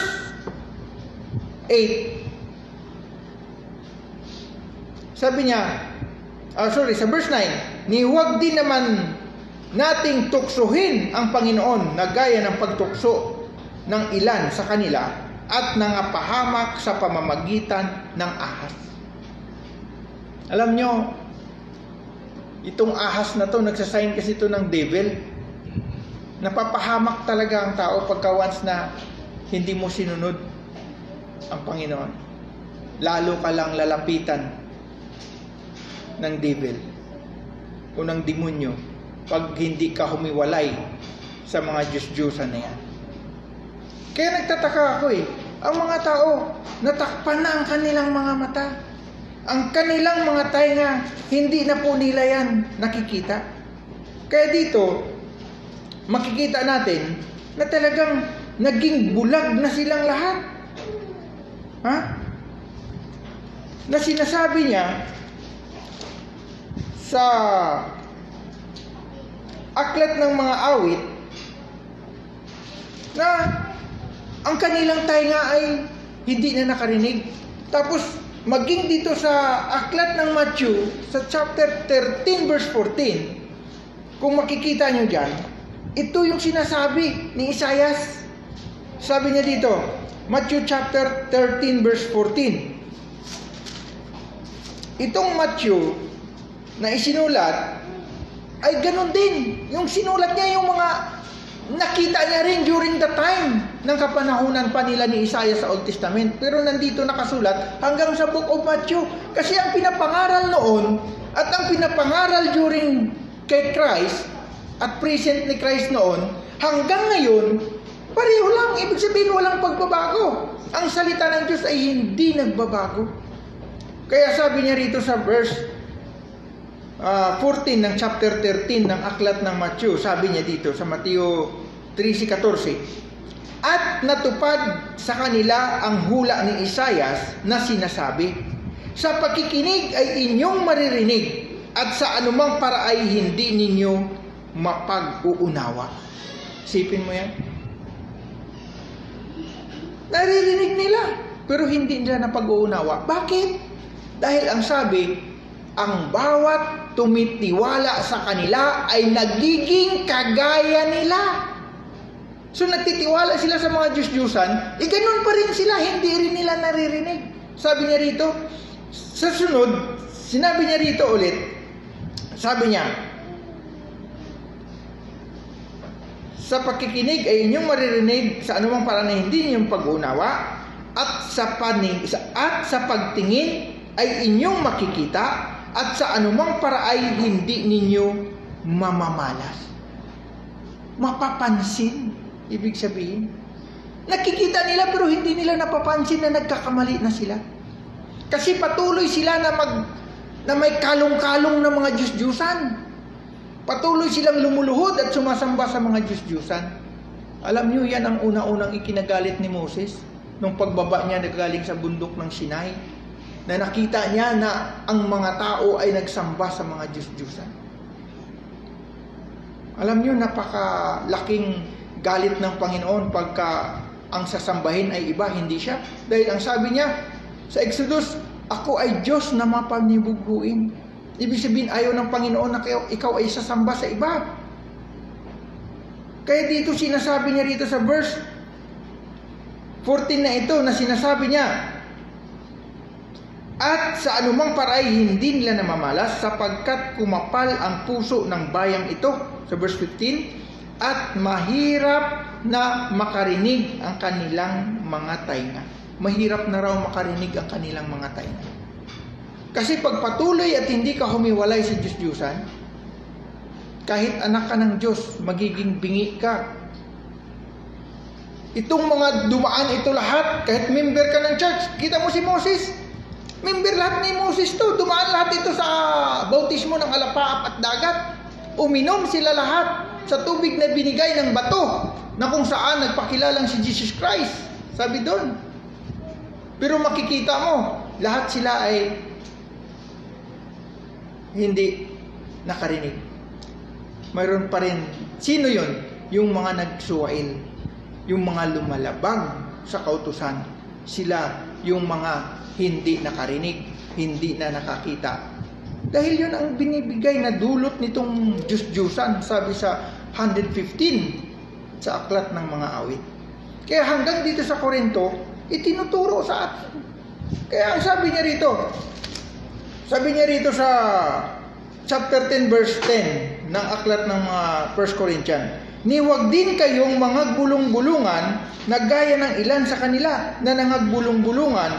8, sabi niya, ah, sorry, sa verse 9, ni huwag din naman nating tuksuhin ang Panginoon na gaya ng pagtukso ng ilan sa kanila at nangapahamak sa pamamagitan ng ahas. Alam nyo, itong ahas na to, nagsasign kasi ito ng devil. Napapahamak talaga ang tao pagka once na hindi mo sinunod ang Panginoon. Lalo ka lang lalapitan ng devil o ng demonyo pag hindi ka humiwalay sa mga Diyos-Diyosan na yan. Kaya nagtataka ako eh, ang mga tao, natakpan na ang kanilang mga mata. Ang kanilang mga tainga, hindi na po nila yan nakikita. Kaya dito, makikita natin na talagang naging bulag na silang lahat. Ha? Na sinasabi niya sa aklat ng mga awit na ang kanilang tainga ay hindi na nakarinig. Tapos maging dito sa aklat ng Matthew sa chapter 13 verse 14 kung makikita nyo dyan ito yung sinasabi ni Isaias sabi niya dito Matthew chapter 13 verse 14 itong Matthew na isinulat ay ganun din yung sinulat niya yung mga nakita niya rin during the time ng kapanahunan pa nila ni Isaiah sa Old Testament. Pero nandito nakasulat hanggang sa Book of Matthew. Kasi ang pinapangaral noon at ang pinapangaral during kay Christ at present ni Christ noon, hanggang ngayon, pareho lang. Ibig sabihin walang pagbabago. Ang salita ng Diyos ay hindi nagbabago. Kaya sabi niya rito sa verse uh, ah, 14 ng chapter 13 ng aklat ng Matthew, sabi niya dito sa Mateo 13:14, At natupad sa kanila ang hula ni Isayas na sinasabi, Sa pakikinig ay inyong maririnig, at sa anumang para ay hindi ninyo mapag-uunawa. Sipin mo yan. Naririnig nila, pero hindi nila napag-uunawa. Bakit? Dahil ang sabi, ang bawat tumitiwala sa kanila ay nagiging kagaya nila. So nagtitiwala sila sa mga Diyos-Diyusan, eh ganun pa rin sila, hindi rin nila naririnig. Sabi niya rito, sa sunod, sinabi niya rito ulit, sabi niya, sa pakikinig ay inyong maririnig sa anumang paraan na hindi ninyong pag-unawa at sa paning at sa pagtingin ay inyong makikita at sa anumang paraay hindi ninyo mamamalas. Mapapansin, ibig sabihin. Nakikita nila pero hindi nila napapansin na nagkakamali na sila. Kasi patuloy sila na mag na may kalong-kalong na mga Diyos-Diyusan. Patuloy silang lumuluhod at sumasamba sa mga Diyos-Diyusan. Alam niyo yan ang una-unang ikinagalit ni Moses nung pagbaba niya nagaling sa bundok ng Sinai na nakita niya na ang mga tao ay nagsamba sa mga Diyos-Diyusan. Alam niyo, napakalaking galit ng Panginoon pagka ang sasambahin ay iba, hindi siya. Dahil ang sabi niya sa Exodus, ako ay Diyos na mapanibuguin. Ibig sabihin, ayaw ng Panginoon na kayo, ikaw ay sasamba sa iba. Kaya dito sinasabi niya rito sa verse 14 na ito na sinasabi niya, at sa anumang paray hindi nila namamalas sapagkat kumapal ang puso ng bayang ito. Sa verse 15, at mahirap na makarinig ang kanilang mga tainga. Mahirap na raw makarinig ang kanilang mga tainga. Kasi pag patuloy at hindi ka humiwalay sa Diyos-Diyusan, kahit anak ka ng Diyos, magiging bingi ka. Itong mga dumaan ito lahat, kahit member ka ng church, kita mo si Moses, member lahat ni Moses to, dumaan lahat ito sa bautismo ng alapaap at dagat. Uminom sila lahat sa tubig na binigay ng bato na kung saan nagpakilalang si Jesus Christ. Sabi doon. Pero makikita mo, lahat sila ay hindi nakarinig. Mayroon pa rin, sino yon? Yung mga nagsuwail, yung mga lumalabag sa kautusan. Sila yung mga hindi nakarinig, hindi na nakakita. Dahil yun ang binibigay na dulot nitong Diyos-Diyusan, sabi sa 115 sa aklat ng mga awit. Kaya hanggang dito sa Korinto, itinuturo sa atin. Kaya ang sabi niya rito, sabi niya rito sa chapter 10 verse 10 ng aklat ng mga 1 Corinthian, Niwag din kayong mga bulong-bulungan na gaya ng ilan sa kanila na nangagbulong-bulungan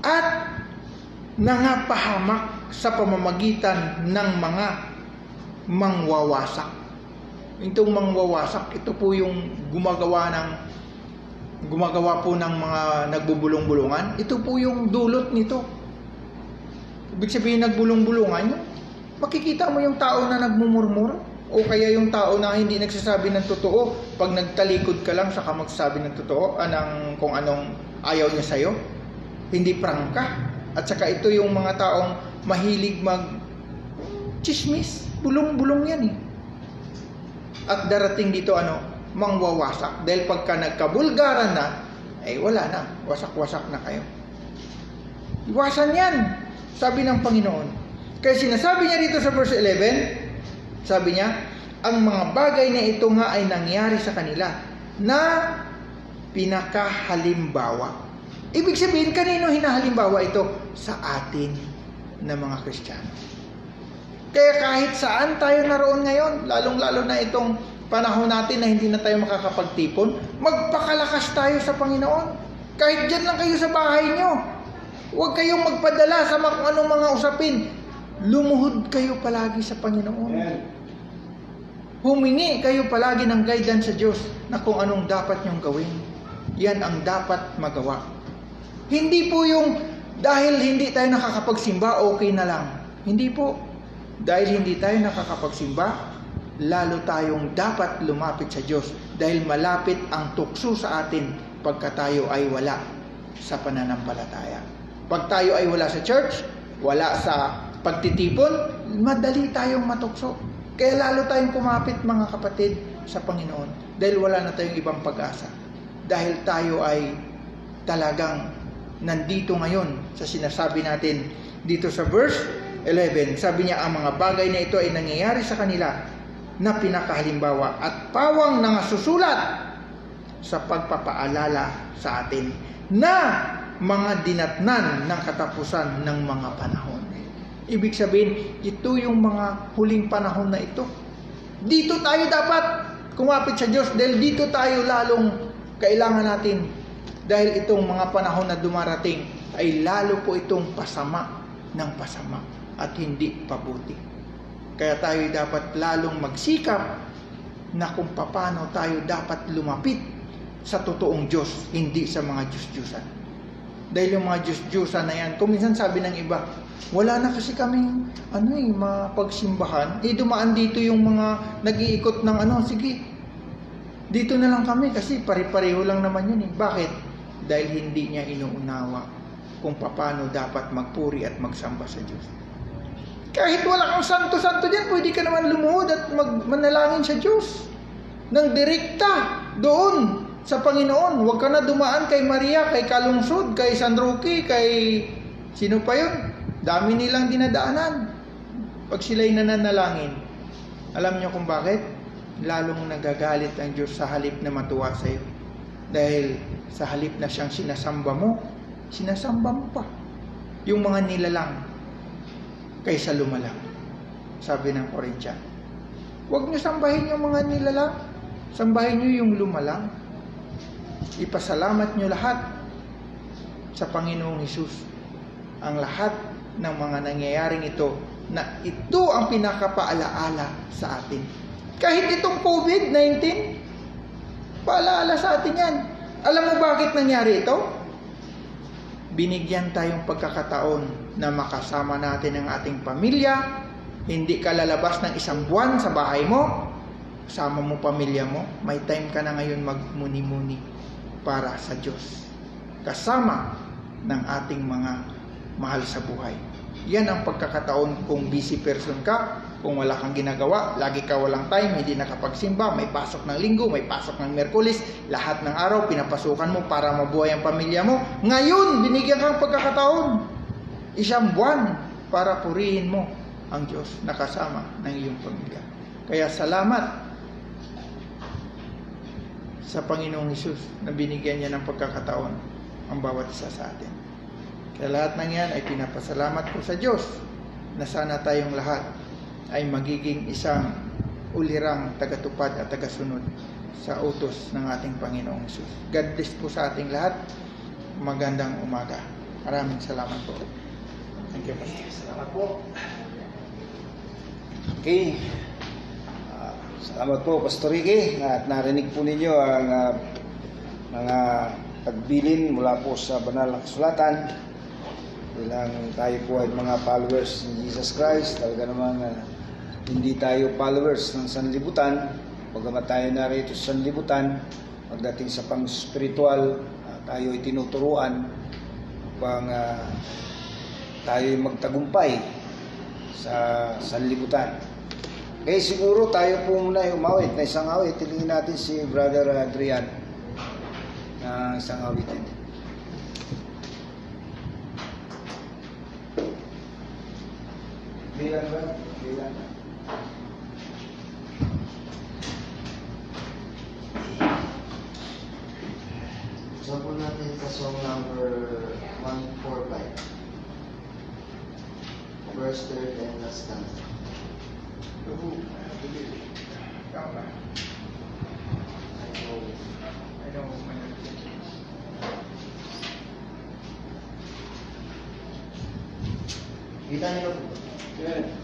at nangapahamak sa pamamagitan ng mga mangwawasak. Itong mangwawasak, ito po yung gumagawa ng gumagawa po ng mga nagbubulong-bulungan. Ito po yung dulot nito. Ibig sabihin nagbulong-bulungan, makikita mo yung tao na nagmumurmur o kaya yung tao na hindi nagsasabi ng totoo pag nagtalikod ka lang saka magsasabi ng totoo anang kung anong ayaw niya sa'yo hindi prangka. At saka ito yung mga taong mahilig mag chismis. Bulong-bulong yan eh. At darating dito ano mangwawasak. Dahil pagka nagkabulgaran na ay wala na. Wasak-wasak na kayo. Iwasan yan sabi ng Panginoon. Kaya sinasabi niya dito sa verse 11, sabi niya, ang mga bagay na ito nga ay nangyari sa kanila na pinakahalimbawa. Ibig sabihin, kanino hinahalimbawa ito? Sa atin na mga Kristiyano. Kaya kahit saan tayo naroon ngayon, lalong-lalo na itong panahon natin na hindi na tayo makakapagtipon, magpakalakas tayo sa Panginoon. Kahit dyan lang kayo sa bahay nyo. Huwag kayong magpadala sa mga anong mga usapin lumuhod kayo palagi sa Panginoon. Humingi kayo palagi ng guidance sa Diyos na kung anong dapat niyong gawin. Yan ang dapat magawa. Hindi po yung dahil hindi tayo nakakapagsimba, okay na lang. Hindi po. Dahil hindi tayo nakakapagsimba, lalo tayong dapat lumapit sa Diyos dahil malapit ang tukso sa atin pagka tayo ay wala sa pananampalataya. Pag tayo ay wala sa church, wala sa pagtitipon, madali tayong matukso. Kaya lalo tayong kumapit mga kapatid sa Panginoon dahil wala na tayong ibang pag-asa. Dahil tayo ay talagang nandito ngayon sa sinasabi natin dito sa verse 11. Sabi niya, ang mga bagay na ito ay nangyayari sa kanila na pinakahalimbawa at pawang nangasusulat sa pagpapaalala sa atin na mga dinatnan ng katapusan ng mga panahon. Ibig sabihin, ito yung mga huling panahon na ito. Dito tayo dapat kumapit sa Diyos dahil dito tayo lalong kailangan natin dahil itong mga panahon na dumarating ay lalo po itong pasama ng pasama at hindi pabuti. Kaya tayo dapat lalong magsikap na kung paano tayo dapat lumapit sa totoong Diyos, hindi sa mga Diyos-Diyusan. Dahil yung mga Diyos-Diyusan na yan, kung minsan sabi ng iba, wala na kasi kaming ano eh, mapagsimbahan. Eh dumaan dito yung mga nag-iikot ng ano, sige, dito na lang kami kasi pare-pareho lang naman yun eh. Bakit? Dahil hindi niya inuunawa kung paano dapat magpuri at magsamba sa Diyos. Kahit wala kang santo-santo dyan, pwede ka naman lumuhod at mag manalangin sa Diyos. Nang direkta doon sa Panginoon. Huwag ka na dumaan kay Maria, kay Kalungsod, kay San Roque, kay sino pa yun? Dami nilang dinadaanan. Pag sila'y nananalangin. Alam niyo kung bakit? Lalong nagagalit ang Diyos sa halip na matuwa sa iyo. Dahil sa halip na siyang sinasamba mo, sinasamba mo pa. Yung mga nilalang kaysa lumalang. Sabi ng Corinthian. Huwag nyo sambahin yung mga nilalang. Sambahin nyo yung lumalang. Ipasalamat nyo lahat sa Panginoong Hesus. Ang lahat ng mga nangyayaring ito na ito ang pinakapaalaala sa atin. Kahit itong COVID-19, paalaala sa atin yan. Alam mo bakit nangyari ito? Binigyan tayong pagkakataon na makasama natin ang ating pamilya, hindi ka lalabas ng isang buwan sa bahay mo, kasama mo pamilya mo, may time ka na ngayon magmuni-muni para sa Diyos. Kasama ng ating mga mahal sa buhay. Yan ang pagkakataon kung busy person ka, kung wala kang ginagawa, lagi ka walang time, hindi nakapagsimba, may pasok ng linggo, may pasok ng Merkulis, lahat ng araw pinapasukan mo para mabuhay ang pamilya mo. Ngayon, binigyan kang pagkakataon, isang buwan para purihin mo ang Diyos na kasama ng iyong pamilya. Kaya salamat sa Panginoong Hesus na binigyan niya ng pagkakataon ang bawat isa sa atin. Kaya lahat ng yan ay pinapasalamat ko sa Diyos na sana tayong lahat ay magiging isang ulirang tagatupad at tagasunod sa utos ng ating Panginoong Hesus. God bless po sa ating lahat. Magandang umaga. Maraming salamat po. Thank you, Pastor. Salamat po. Okay. Ah, salamat po, Pastor Ricky. At narinig po ninyo ang ah, mga pagbilin mula po sa banal na kasulatan. Bilang tayo po ay mga followers ni Jesus Christ, talaga naman ah, hindi tayo followers ng sanlibutan. Pagkamat tayo narito sa sanlibutan, pagdating sa pang-spiritual, ah, tayo ay tinuturuan upang ah, tayo ay magtagumpay sa sanlibutan. Okay, siguro tayo po muna ay umawit na isang awit. Tilingin natin si Brother Adrian na isang awitin. Bilang ba? Bilang. So po natin sa song number 145. Verse 3 and last stanza. I know. I know. Kita niyo po. Yan.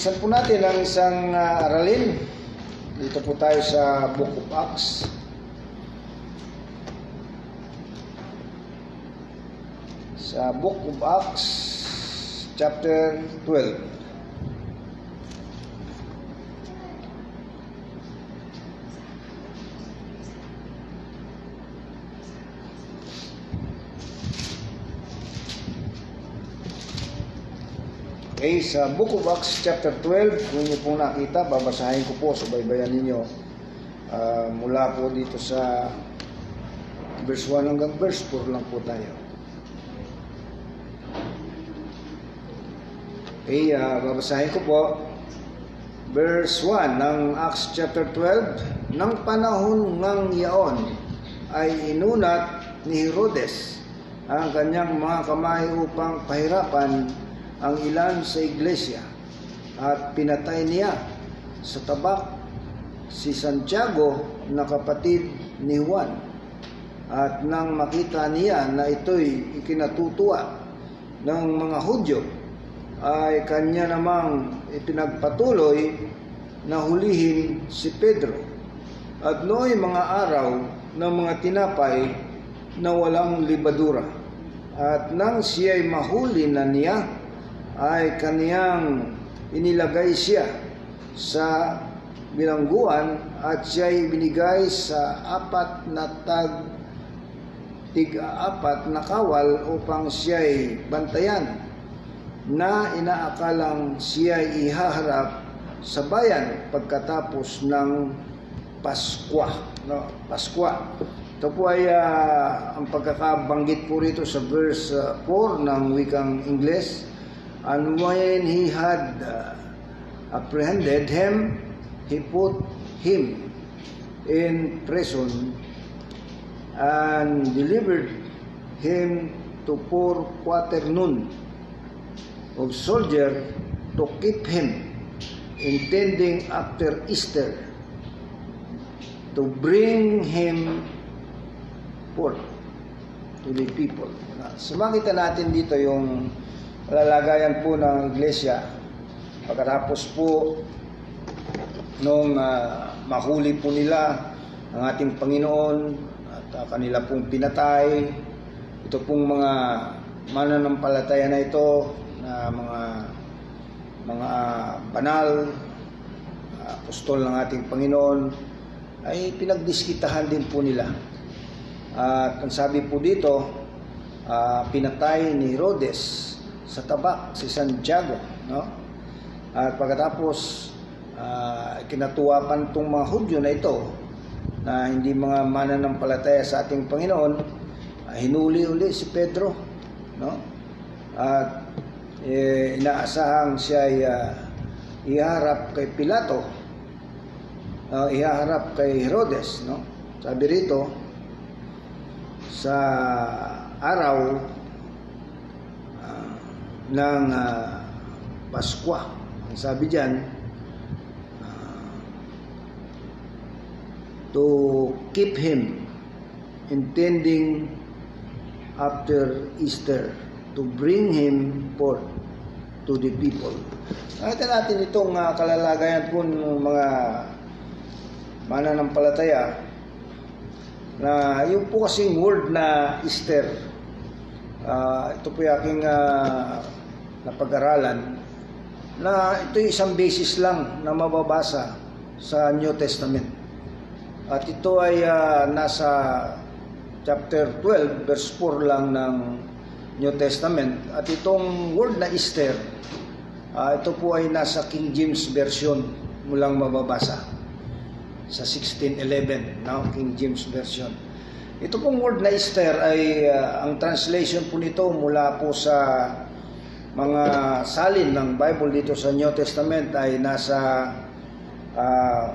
Buksan po natin ang isang ah, aralin. Dito po tayo sa Book of Acts. Sa Book of Acts, chapter 12. Okay, sa Book of Acts chapter 12, kung niyo pong nakita, babasahin ko po sa baybayan ninyo. Ah, mula po dito sa verse 1 hanggang verse 4 lang po tayo. Okay, ah, babasahin ko po. Verse 1 ng Acts chapter 12, Nang panahon ngang yaon ay inunat ni Herodes ang kanyang mga kamay upang pahirapan ang ilan sa iglesia at pinatay niya sa tabak si Santiago na kapatid ni Juan. At nang makita niya na ito'y ikinatutuwa ng mga Hudyo, ay kanya namang ipinagpatuloy na hulihin si Pedro. At nooy mga araw ng mga tinapay na walang libadura. At nang siya'y mahuli na niya, ay kaniyang inilagay siya sa bilangguan at siya'y binigay sa apat na tag tig-apat na kawal upang siya'y bantayan na inaakalang siya'y ihaharap sa bayan pagkatapos ng Paskwa. No? Paskwa. Ito po ay ah, ang pagkakabanggit po rito sa verse ah, 4 ng wikang Ingles. And when he had uh, apprehended him, he put him in prison and delivered him to poor quaternon of soldier to keep him, intending after Easter to bring him forth to the people. So natin dito yung lalagayan po ng iglesia. Pagkatapos po nung ah, mahuli po nila ang ating Panginoon at ah, kanila pong pinatay ito pong mga mananampalataya na ito na mga mga banal ah, apostol ng ating Panginoon ay pinagdiskitahan din po nila. At ang sabi po dito ah, pinatay ni Herodes sa tabak si Santiago no? At pagkatapos ah, kinatuwapan tong mga Hudyo na ito na hindi mga mananampalataya sa ating Panginoon ah, hinuli uli si Pedro no? At eh, inaasahang siya ay ah, iharap kay Pilato uh, ihaharap kay Herodes no? Sabi rito sa araw ng ah, Paskwa ang sabi diyan to keep him intending after Easter to bring him forth to the people. Nakita natin itong uh, kalalagayan po ng mga mananampalataya na yung po kasing word na Easter, ah, ito po yung aking ah, napag-aralan, na ito isang basis lang na mababasa sa New Testament. At ito ay ah, nasa chapter 12, verse 4 lang ng New Testament. At itong word na Easter, ah, ito po ay nasa King James Version mulang mababasa sa 1611, no? King James Version. Ito pong word na Easter ay ah, ang translation po nito mula po sa mga salin ng Bible dito sa New Testament ay nasa ah,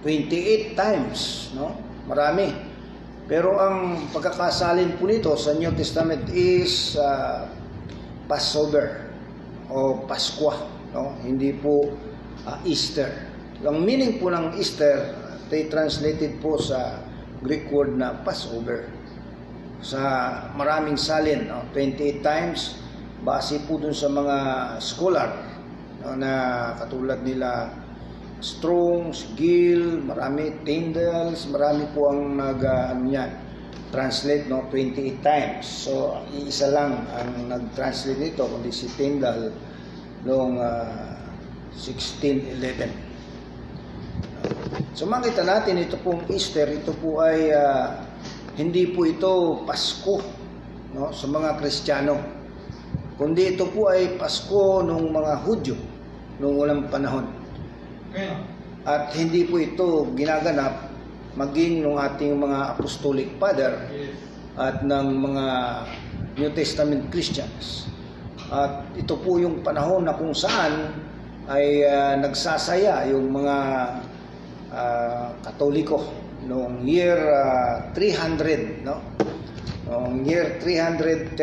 28 times, no? Marami. Pero ang pagkakasalin po nito sa New Testament is ah, Passover o Paskwa, no? Hindi po ah, Easter. Ang meaning po ng Easter, they translated po sa Greek word na Passover. Sa maraming salin, no? 28 times, base po dun sa mga scholar no, na katulad nila Strong, Gill, marami, Tyndalls, marami po ang nag, uh, translate no 28 times. So, isa lang ang nag-translate nito kundi si Tyndall noong uh, 1611. So makita natin ito pong Easter, ito po ay uh, hindi po ito Pasko no sa mga Kristiyano. Kundi ito po ay Pasko ng mga Hudyo noong unang panahon. At hindi po ito ginaganap maging ng ating mga apostolic father at ng mga New Testament Christians. At ito po yung panahon na kung saan ay uh, nagsasaya yung mga uh, Katoliko noong year uh, 300 no? Noong year 332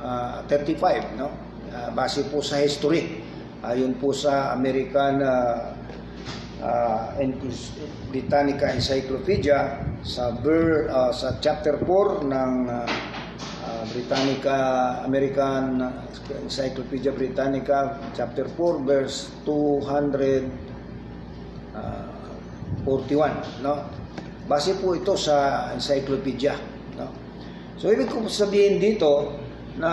uh, 35 no? Uh, base po sa history ayon po sa American uh, uh, Britannica Encyclopedia sa Ber, uh, sa chapter 4 ng uh, uh, Britannica American Encyclopedia Britannica chapter 4 verse 241 no base po ito sa encyclopedia no so ibig ko sabihin dito na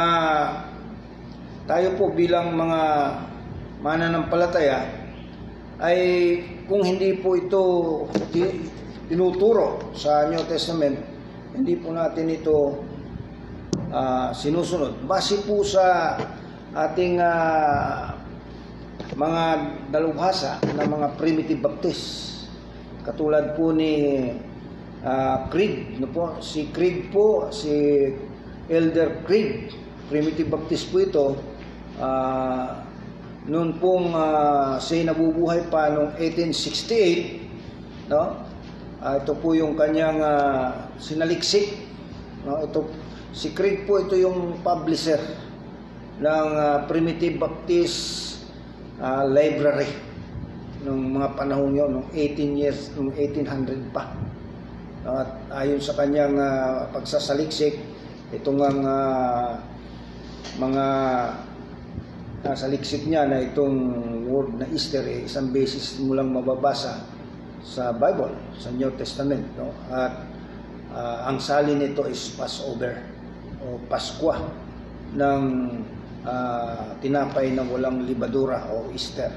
tayo po bilang mga mananampalataya ay kung hindi po ito tinuturo sa New Testament, hindi po natin ito uh, sinusunod. Base po sa ating uh, mga dalubhasa ng mga primitive baptist. Katulad po ni uh, Craig, no po, si Craig po, si Elder Craig, primitive baptist po ito, uh, noon pong uh, siya nabubuhay pa noong 1868 no? Uh, ito po yung kanyang uh, sinaliksik no? Ito si Craig po ito yung publisher ng uh, Primitive Baptist uh, Library nung mga panahon yun nung 18 years nung 1800 pa at ayon sa kanyang uh, pagsasaliksik itong ang uh, mga nasa liksik niya na itong word na Easter eh, isang beses mo lang mababasa sa Bible, sa New Testament. No? At uh, ang sali nito is Passover o Paskwa ng uh, tinapay na walang libadura o Easter.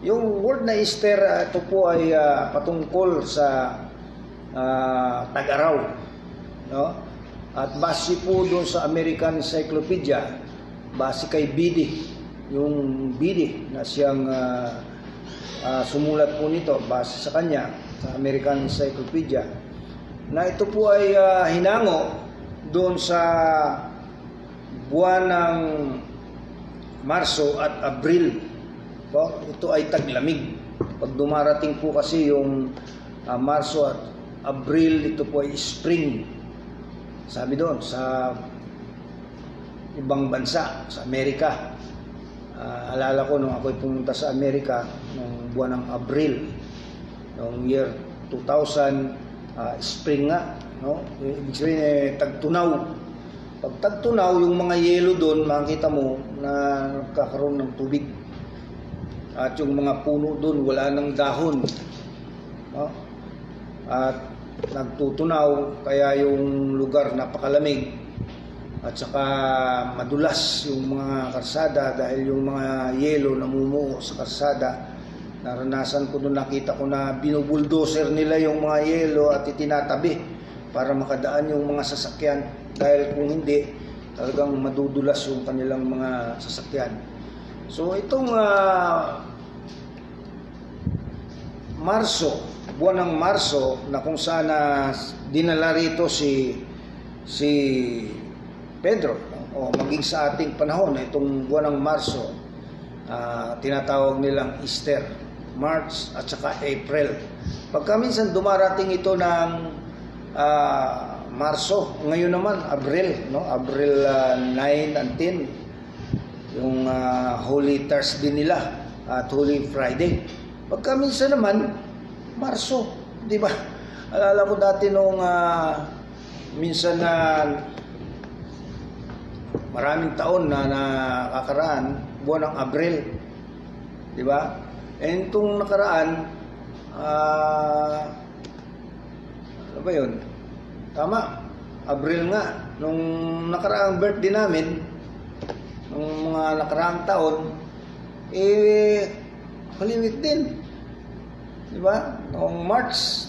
Yung word na Easter, uh, ito po ay uh, patungkol sa uh, tag-araw. No? At base po doon sa American Encyclopedia, base kay Bidi, yung Bidi na siyang uh, uh, sumulat po nito base sa kanya sa American Encyclopedia na ito po ay uh, hinango doon sa buwan ng Marso at Abril. Po, ito ay taglamig. Pag dumarating po kasi yung uh, Marso at Abril, ito po ay spring. Sabi doon, sa ibang bansa, sa Amerika. Uh, alala ko nung ako'y pumunta sa Amerika noong buwan ng Abril, noong year 2000, uh, spring nga, no? Ibig sabihin, eh, tagtunaw. Pag tagtunaw, yung mga yelo doon, makikita mo na nagkakaroon ng tubig. At yung mga puno doon, wala nang dahon. No? At nagtutunaw, kaya yung lugar napakalamig at saka madulas yung mga karsada dahil yung mga yelo namumuo sa karsada naranasan ko doon nakita ko na binubuldoser nila yung mga yelo at itinatabi para makadaan yung mga sasakyan dahil kung hindi talagang madudulas yung kanilang mga sasakyan so itong uh, Marso buwan ng Marso na kung sana dinala rito si si Pedro o maging sa ating panahon na itong buwan ng Marso uh, tinatawag nilang Easter March at saka April. Pagka minsan dumarating ito ng uh, Marso ngayon naman Abril no? Abril uh, 9 and 10 yung uh, Holy Thursday nila at Holy Friday. Pagka minsan naman, Marso, di ba? Alala ko dati nung ah, minsan na maraming taon na nakakaraan, buwan ng Abril. Di ba? And itong nakaraan, ah, ano ba yun? Tama, Abril nga. Nung nakaraang birthday namin, nung mga nakaraang taon, eh, Week din. Di ba? Noong March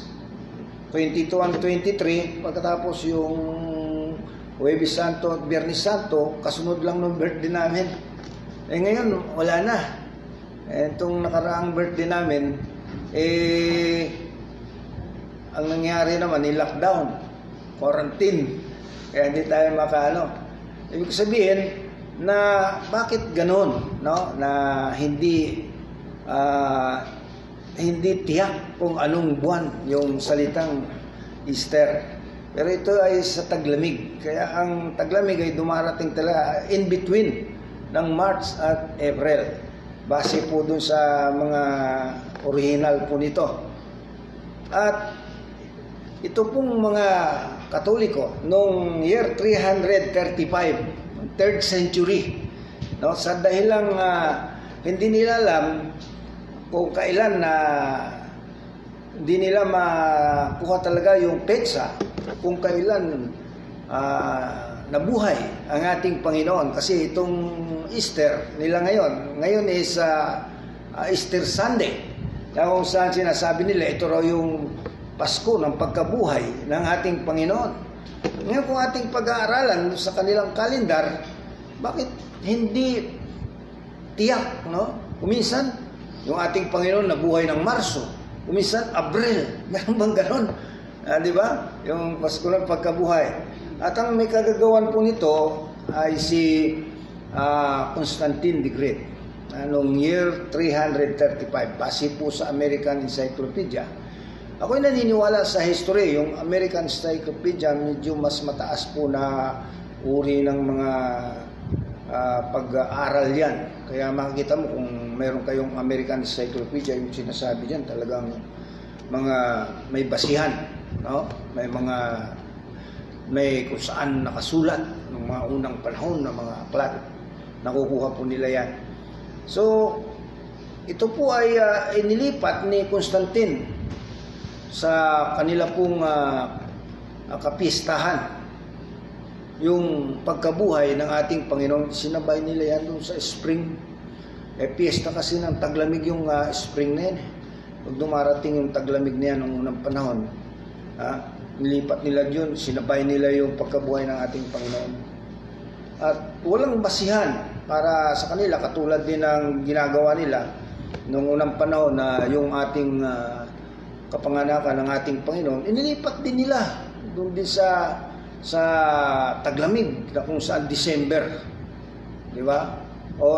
22 and 23, pagkatapos yung Huwebes Santo at Biyernes Santo, kasunod lang nung birthday namin. Eh ngayon, wala na. Eh, itong nakaraang birthday namin, eh, ang nangyari naman, ni lockdown, quarantine. Kaya hindi tayo makaano. Ibig sabihin, na bakit ganun, no? Na hindi ah, hindi tiyak kung anong buwan yung salitang Easter. Pero ito ay sa taglamig. Kaya ang taglamig ay dumarating talaga in between ng March at April. Base po dun sa mga original po nito. At ito pong mga Katoliko noong year 335, third century, no, sa dahilang ah, hindi nila alam kung kailan na hindi nila makuha talaga yung petsa kung kailan ah, nabuhay ang ating Panginoon. Kasi itong Easter nila ngayon ngayon is ah, ah, Easter Sunday. Na kung saan sinasabi nila ito raw yung Pasko ng pagkabuhay ng ating Panginoon ngayon kung ating pag-aaralan sa kanilang kalendar bakit hindi tiyak no kuminsan yung ating Panginoon nabuhay ng Marso kuminsan Abril [LAUGHS] meron bang ganon Ah, di ba? Yung Pasko ng pagkabuhay. At ang may kagagawan po nito ay si ah, Constantine the Great. Anong year 335, base po sa American Encyclopedia. Ako'y naniniwala sa history, yung American Encyclopedia medyo mas mataas po na uri ng mga ah, pag-aaral yan. Kaya makikita mo kung meron kayong American Encyclopedia, yung sinasabi dyan talagang mga may basihan, no? May mga may kung saan nakasulat ng mga unang panahon ng mga aklat. Nakukuha po nila yan. So, ito po ay ah, inilipat ni Constantine sa kanila pong ah, kapistahan. Yung pagkabuhay ng ating Panginoon, sinabay nila yan doon sa spring. Eh, piyesta kasi ng taglamig yung ah, spring na yan. eh. Pag dumarating yung taglamig na yan noong unang panahon, ha, nilipat nila yun, sinabay nila yung pagkabuhay ng ating Panginoon. At walang basihan para sa kanila, katulad din ng ginagawa nila noong unang panahon na yung ating ah, kapanganakan ng ating Panginoon, inilipat din nila doon din sa sa taglamig na kung saan December. Di ba? O,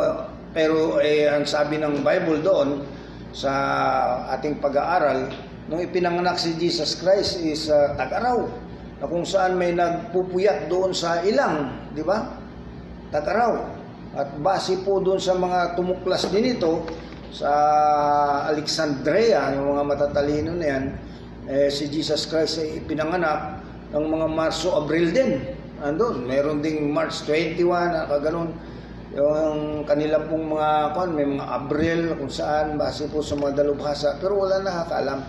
pero eh, ang sabi ng Bible doon sa ating pag-aaral, nung ipinanganak si Jesus Christ is uh, tag-araw na kung saan may nagpupuyat doon sa ilang, di ba? Tag-araw. At base po doon sa mga tumuklas din ito sa Alexandria, yung mga matatalino na yan, eh, si Jesus Christ ay ipinanganak ng mga Marso, Abril din. Andun, meron ding March 21, nakaganon. Yung kanila pong mga, kon, may mga Abril kung saan, base po sa mga dalubhasa. Pero wala nakakaalam.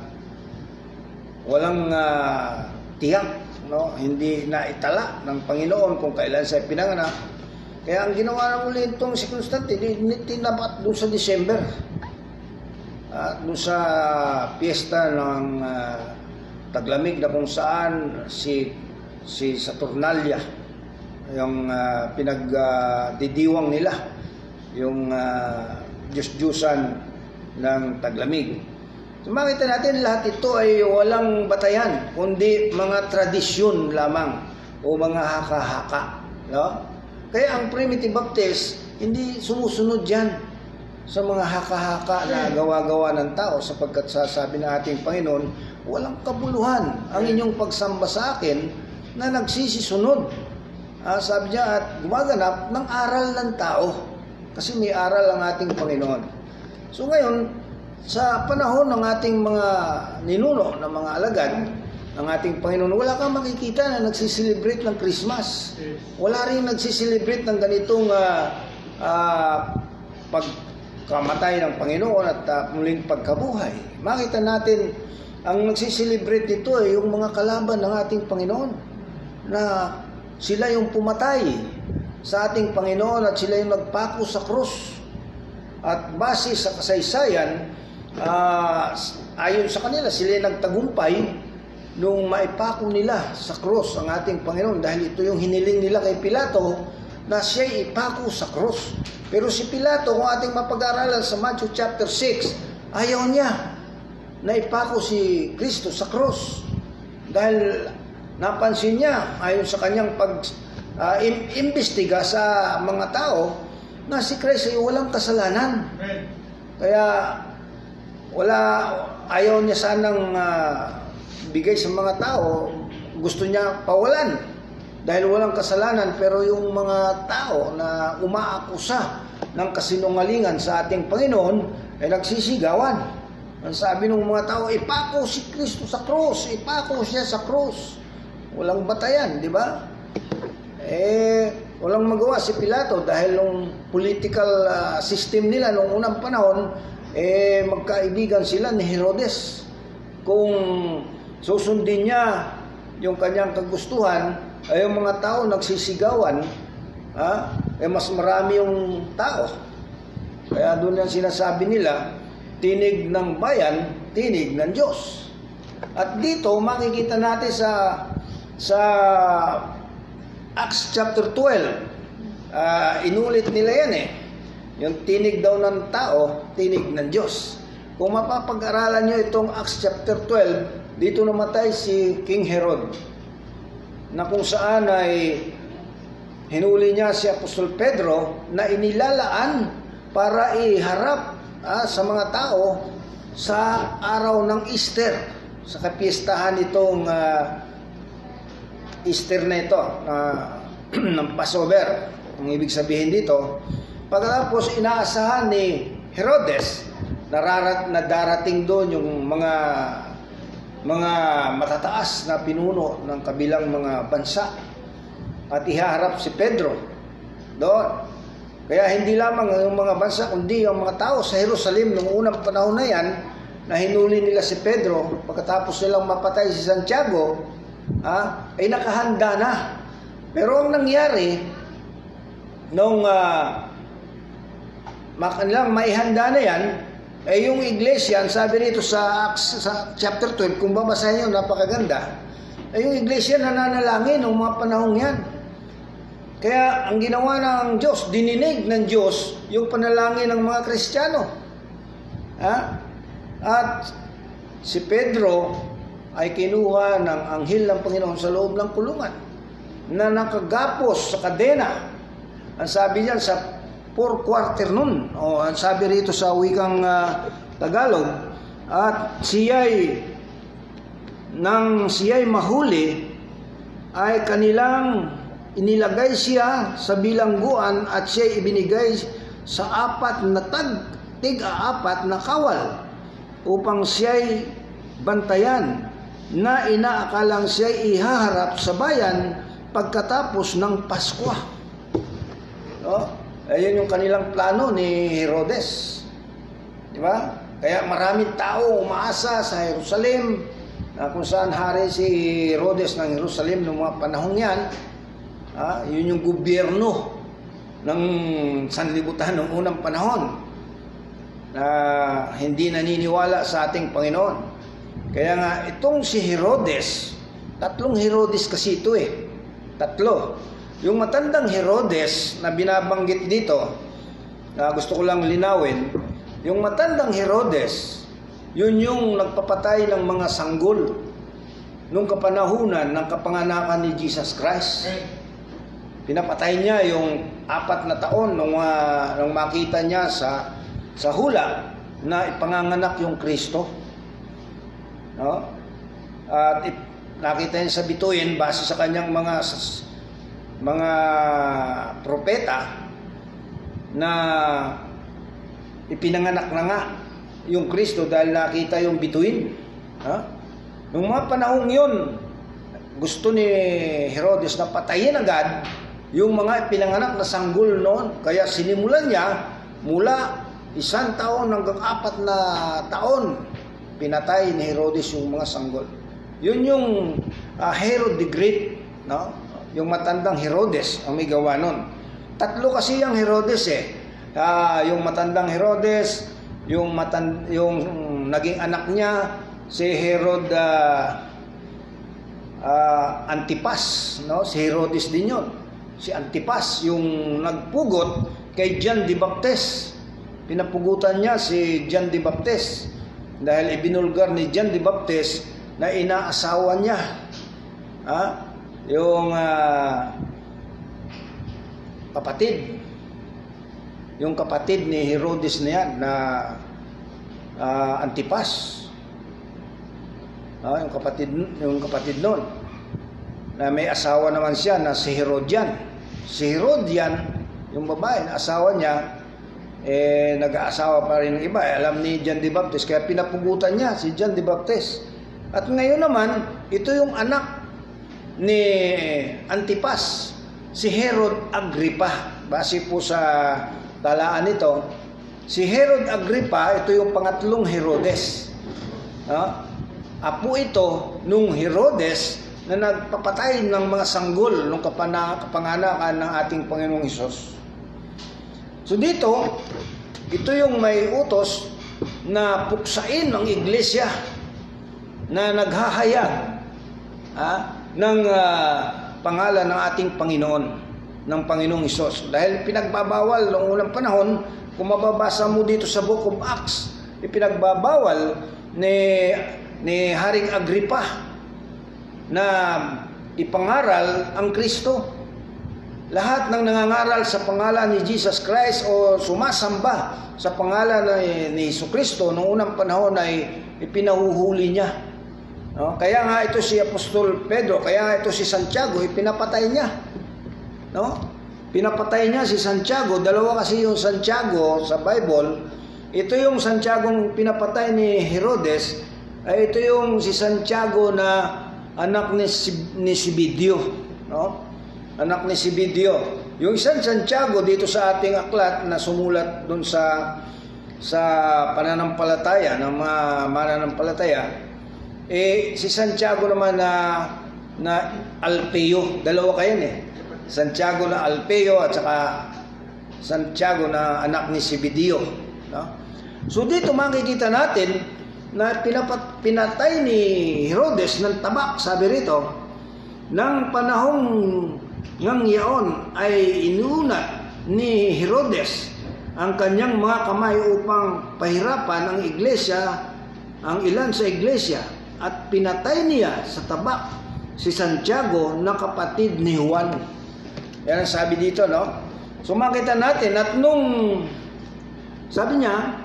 Walang ah, tiyak, no? hindi na itala ng Panginoon kung kailan siya pinanganak. Kaya ang ginawa na muli itong si Constantine, tinapat doon sa December. At doon sa piyesta ng ah, taglamig na kung saan si si Saturnalia yung uh, pinagdidiwang nila yung uh, Diyos-Diyusan ng taglamig. So makita natin lahat ito ay walang batayan kundi mga tradisyon lamang o mga haka-haka. No? Kaya ang Primitive Baptist hindi sumusunod diyan sa mga haka-haka na gawa-gawa ng tao sapagkat sasabi ng ating Panginoon, walang kabuluhan ang inyong pagsamba sa akin na nagsisisunod. Ah, sabi niya at gumaganap ng aral ng tao kasi may aral ang ating Panginoon. So ngayon, sa panahon ng ating mga ninuno, ng mga alagad, ng ating Panginoon, wala kang makikita na nagsiselebrate ng Christmas. Wala rin nagsiselebrate ng ganitong ah, ah, pagkamatay ng Panginoon at ah, muling pagkabuhay. Makita natin, ang nagsiselebrate nito ay yung mga kalaban ng ating Panginoon na sila yung pumatay sa ating Panginoon at sila yung nagpako sa krus. At base sa kasaysayan, ah, ayon sa kanila, sila yung nagtagumpay nung maipako nila sa krus ang ating Panginoon dahil ito yung hiniling nila kay Pilato na siya ipako sa krus. Pero si Pilato, kung ating mapag-aralan sa Matthew chapter 6, ayaw niya na ipako si Kristo sa krus. Dahil napansin niya, ayon sa kanyang pag im- imbestiga sa mga tao, na si Kristo ay walang kasalanan. Kaya wala ayaw niya sanang ah, bigay sa mga tao, gusto niya pawalan dahil walang kasalanan pero yung mga tao na umaakusa ng kasinungalingan sa ating Panginoon ay nagsisigawan. Ang sabi ng mga tao, ipako si Kristo sa krus, ipako siya sa krus. Walang batayan, di ba? Eh, walang magawa si Pilato dahil nung political ah, system nila nung unang panahon, eh, magkaibigan sila ni Herodes. Kung susundin niya yung kanyang kagustuhan, ay yung mga tao nagsisigawan, ha? Eh mas marami yung tao. Kaya doon yung sinasabi nila, tinig ng bayan, tinig ng Diyos. At dito makikita natin sa sa Acts chapter 12, ah, inulit nila yan eh. Yung tinig daw ng tao, tinig ng Diyos. Kung mapapag-aralan nyo itong Acts chapter 12, dito namatay si King Herod na kung saan ay hinuli niya si Apostol Pedro na inilalaan para iharap ah, sa mga tao sa araw ng Easter, sa kapiestahan itong ah, Easter na ito, na [CLEARS THROAT] ng Passover. Ang ibig sabihin dito, pagkatapos inaasahan ni Herodes, nararat na darating doon yung mga mga matataas na pinuno ng kabilang mga bansa at ihaharap si Pedro doon. Kaya hindi lamang yung mga bansa kundi yung mga tao sa Jerusalem noong unang panahon na yan na hinuli nila si Pedro pagkatapos nilang mapatay si Santiago ha, ay nakahanda na. Pero ang nangyari nung uh, kanilang maihanda na yan eh yung iglesia, ang sabi rito sa, Acts, sa chapter 12, kung babasahin nyo, napakaganda. Eh yung iglesia nananalangin ng mga panahong yan. Kaya ang ginawa ng Diyos, dininig ng Diyos yung panalangin ng mga Kristiyano. Ha? At si Pedro ay kinuha ng anghel ng Panginoon sa loob ng kulungan na nakagapos sa kadena. Ang sabi niyan sa four quarter nun. O, ang sabi rito sa wikang ah, Tagalog, at siya'y nang siya'y mahuli ay kanilang inilagay siya sa bilangguan at siya'y ibinigay sa apat na tag tig-apat na kawal upang siya'y bantayan na inaakalang siya'y ihaharap sa bayan pagkatapos ng Pasko. No? Ayun yung kanilang plano ni Herodes. Di ba? Kaya maraming tao umaasa sa Jerusalem na kung saan hari si Herodes ng Jerusalem noong mga panahong yan. Ah, yun yung gobyerno ng sanlibutan noong unang panahon na hindi naniniwala sa ating Panginoon. Kaya nga, itong si Herodes, tatlong Herodes kasi ito eh. Tatlo. Yung matandang Herodes na binabanggit dito, na gusto ko lang linawin, yung matandang Herodes, yun yung nagpapatay ng mga sanggol nung kapanahunan ng kapanganakan ni Jesus Christ. Pinapatay niya yung apat na taon nung, uh, nung makita niya sa, sa hula na ipanganganak yung Kristo. No? At it, nakita niya sa bituin base sa kanyang mga mga propeta na ipinanganak na nga yung Kristo dahil nakita yung bituin. Ha? Nung mga panahong yun, gusto ni Herodes na patayin agad yung mga pinanganak na sanggol noon. Kaya sinimulan niya mula isang taon hanggang apat na taon pinatay ni Herodes yung mga sanggol. Yun yung ah, Herod the Great, no? Yung matandang Herodes ang may gawa nun. Tatlo kasi yung Herodes eh. Ah, yung matandang Herodes, yung matan yung naging anak niya si Herod ah, ah, Antipas, no? Si Herodes din 'yon. Si Antipas yung nagpugot kay John the Baptist. Pinapugutan niya si John the Baptist dahil ibinulgar ni John the Baptist na inaasawa niya. Ha? Yung ah, kapatid. Yung kapatid ni Herodes na yan na ah, Antipas. Ah, yung kapatid yung kapatid noon na may asawa naman siya na si Herodian. Si Herodian, yung babae na asawa niya, eh, nag-aasawa pa rin ng iba. Eh, alam ni John the Baptist, kaya pinapugutan niya si John the Baptist. At ngayon naman, ito yung anak ni Antipas, si Herod Agrippa. Base po sa talaan nito, si Herod Agrippa, ito yung pangatlong Herodes. No? Apo ito nung Herodes na nagpapatay ng mga sanggol kapana, kapanganakan ng ating Panginoong Hesus. So dito, ito yung may utos na puksain ang iglesia na naghahayag ah, ng ah, pangalan ng ating Panginoon, ng Panginoong Isos. Dahil pinagbabawal noong unang panahon, kung mababasa mo dito sa Book of Acts, ipinagbabawal ni, ni Haring Agrippa na ipangaral ang Kristo. Lahat ng nangangaral sa pangalan ni Jesus Christ o sumasamba sa pangalan ni, Iso Kristo noong unang panahon ay ipinahuhuli niya. No? Kaya nga ito si Apostol Pedro, kaya nga ito si Santiago, ipinapatay niya. No? Pinapatay niya si Santiago, dalawa kasi yung Santiago sa Bible. Ito yung Santiago pinapatay ni Herodes, ay ito yung si Santiago na anak ni, ni Sibidio. No? Anak ni Sibidio. Yung isang Santiago dito sa ating aklat na sumulat doon sa sa pananampalataya ng mga mananampalataya, eh si Santiago naman na na Alpeo, dalawa kayo eh. Santiago na Alpeo at saka Santiago na anak ni Sibidio, no? So dito makikita natin na pinapat, pinatay ni Herodes ng tabak, sabi rito, ng panahong ng yaon ay inunat ni Herodes ang kanyang mga kamay upang pahirapan ang iglesia, ang ilan sa iglesia, at pinatay niya sa tabak si Santiago na kapatid ni Juan. Yan ang sabi dito, no? So makita natin at nung sabi niya,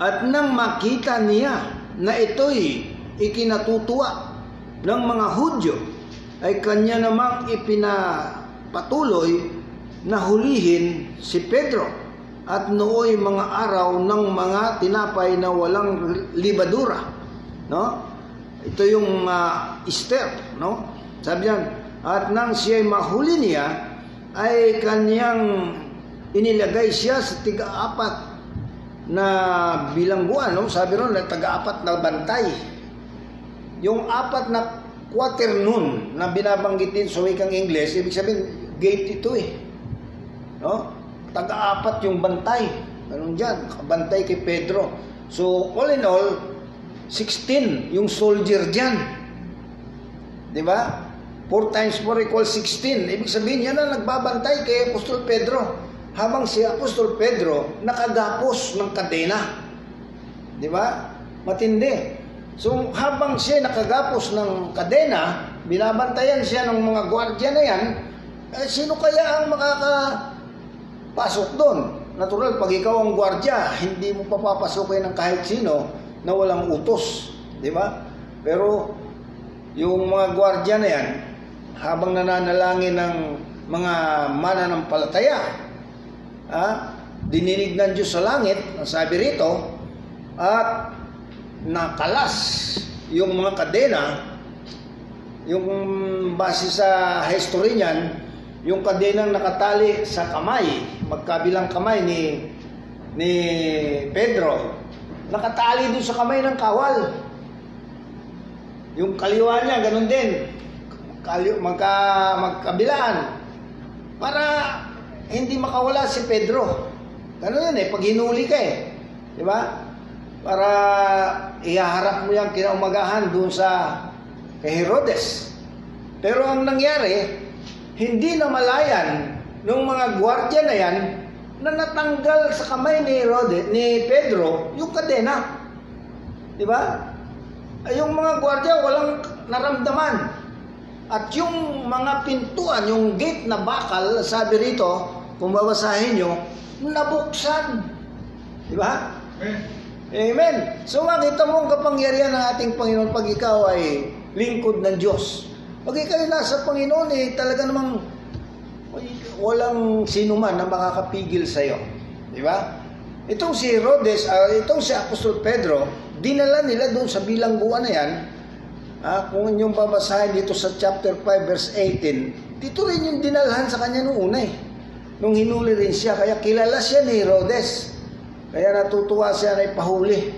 at nang makita niya na ito'y ikinatutuwa ng mga Hudyo, ay kanya namang ipinapatuloy na hulihin si Pedro at nooy mga araw ng mga tinapay na walang libadura. No? Ito yung uh, step, no? Sabi niyan, at nang siya'y mahuli niya, ay kanyang inilagay siya sa tiga-apat na bilangguan, no? sabi ron, taga-apat na bantay. Yung apat na quaternoon na binabanggit din sa wikang Ingles, ibig sabihin, gate ito eh. No? Taga-apat yung bantay. Ganun dyan, bantay kay Pedro. So, all in all, 16 yung soldier dyan. Di ba? 4 times 4 equals 16. Ibig sabihin, yan ang nagbabantay kay Apostol Pedro. Habang si Apostol Pedro nakagapos ng kadena. Di ba? Matindi. So, habang siya nakagapos ng kadena, binabantayan siya ng mga gwardiya na yan, eh, sino kaya ang makakapasok doon? Natural, pag ikaw ang gwardya, hindi mo papapasukin ng kahit sino na walang utos. Di ba? Pero, yung mga gwardya na yan, habang nananalangin ng mga mananampalataya, ha? dininig ng Diyos sa langit, ang sabi rito, at nakalas yung mga kadena, yung base sa history niyan, yung kadenang nakatali sa kamay, magkabilang kamay ni ni Pedro, nakatali doon sa kamay ng kawal. Yung kaliwa niya, ganun din. Kali, magka, magkabilaan. Para hindi makawala si Pedro. Ganun yan eh, pag hinuli ka eh. Di ba? Para ihaharap mo yan kinaumagahan doon sa kay Herodes. Pero ang nangyari, hindi na malayan nung mga gwardiya na yan na natanggal sa kamay ni Herodes, ni Pedro, yung kadena. Di ba? Ay, yung mga gwardiya walang naramdaman. At yung mga pintuan, yung gate na bakal, sabi rito, kung babasahin nyo, nabuksan. Di ba? Amen. So makita mo ang kapangyarihan ng ating Panginoon pag ikaw ay lingkod ng Diyos. Pag ikaw ay nasa Panginoon, eh, talaga namang walang sino man na makakapigil sa iyo. Di ba? Itong si Herodes, uh, itong si Apostol Pedro, dinala nila doon sa bilangguan na yan. Ah, kung inyong babasahin dito sa chapter 5 verse 18, dito rin yung dinalhan sa kanya nung una eh. Nung hinuli rin siya, kaya kilala siya ni Herodes. Kaya natutuwa siya na ipahuli.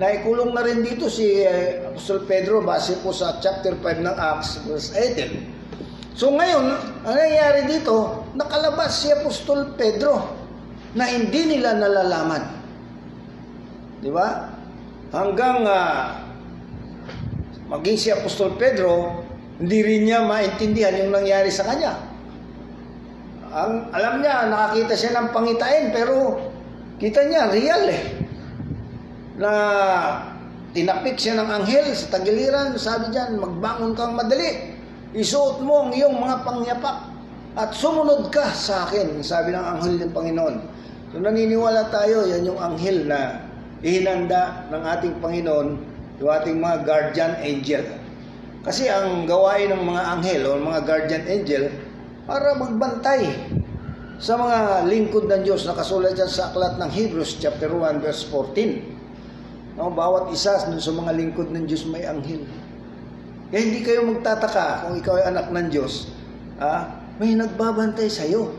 Naikulong na rin dito si eh, Apostol Pedro base po sa chapter 5 ng Acts verse 18. So ngayon, ang nangyayari dito, nakalabas si Apostol Pedro na hindi nila nalalaman. Di ba? Hanggang uh, maging si Apostol Pedro, hindi rin niya maintindihan yung nangyari sa kanya. Ang, alam niya, nakakita siya ng pangitain, pero kita niya, real eh. Na tinapik siya ng anghel sa tagiliran, sabi diyan, magbangon kang madali. Isuot mo ang iyong mga pangyapak at sumunod ka sa akin, sabi ng anghel ng Panginoon. So naniniwala tayo, yan yung anghel na ihinanda ng ating Panginoon, yung ating mga guardian angel. Kasi ang gawain ng mga anghel o mga guardian angel, para magbantay sa mga lingkod ng Diyos na kasulat dyan sa aklat ng Hebrews chapter 1 verse 14. No, bawat isa sa mga lingkod ng Diyos may anghel. Kaya hindi kayo magtataka kung ikaw ay anak ng Diyos. Ah, may nagbabantay sa iyo.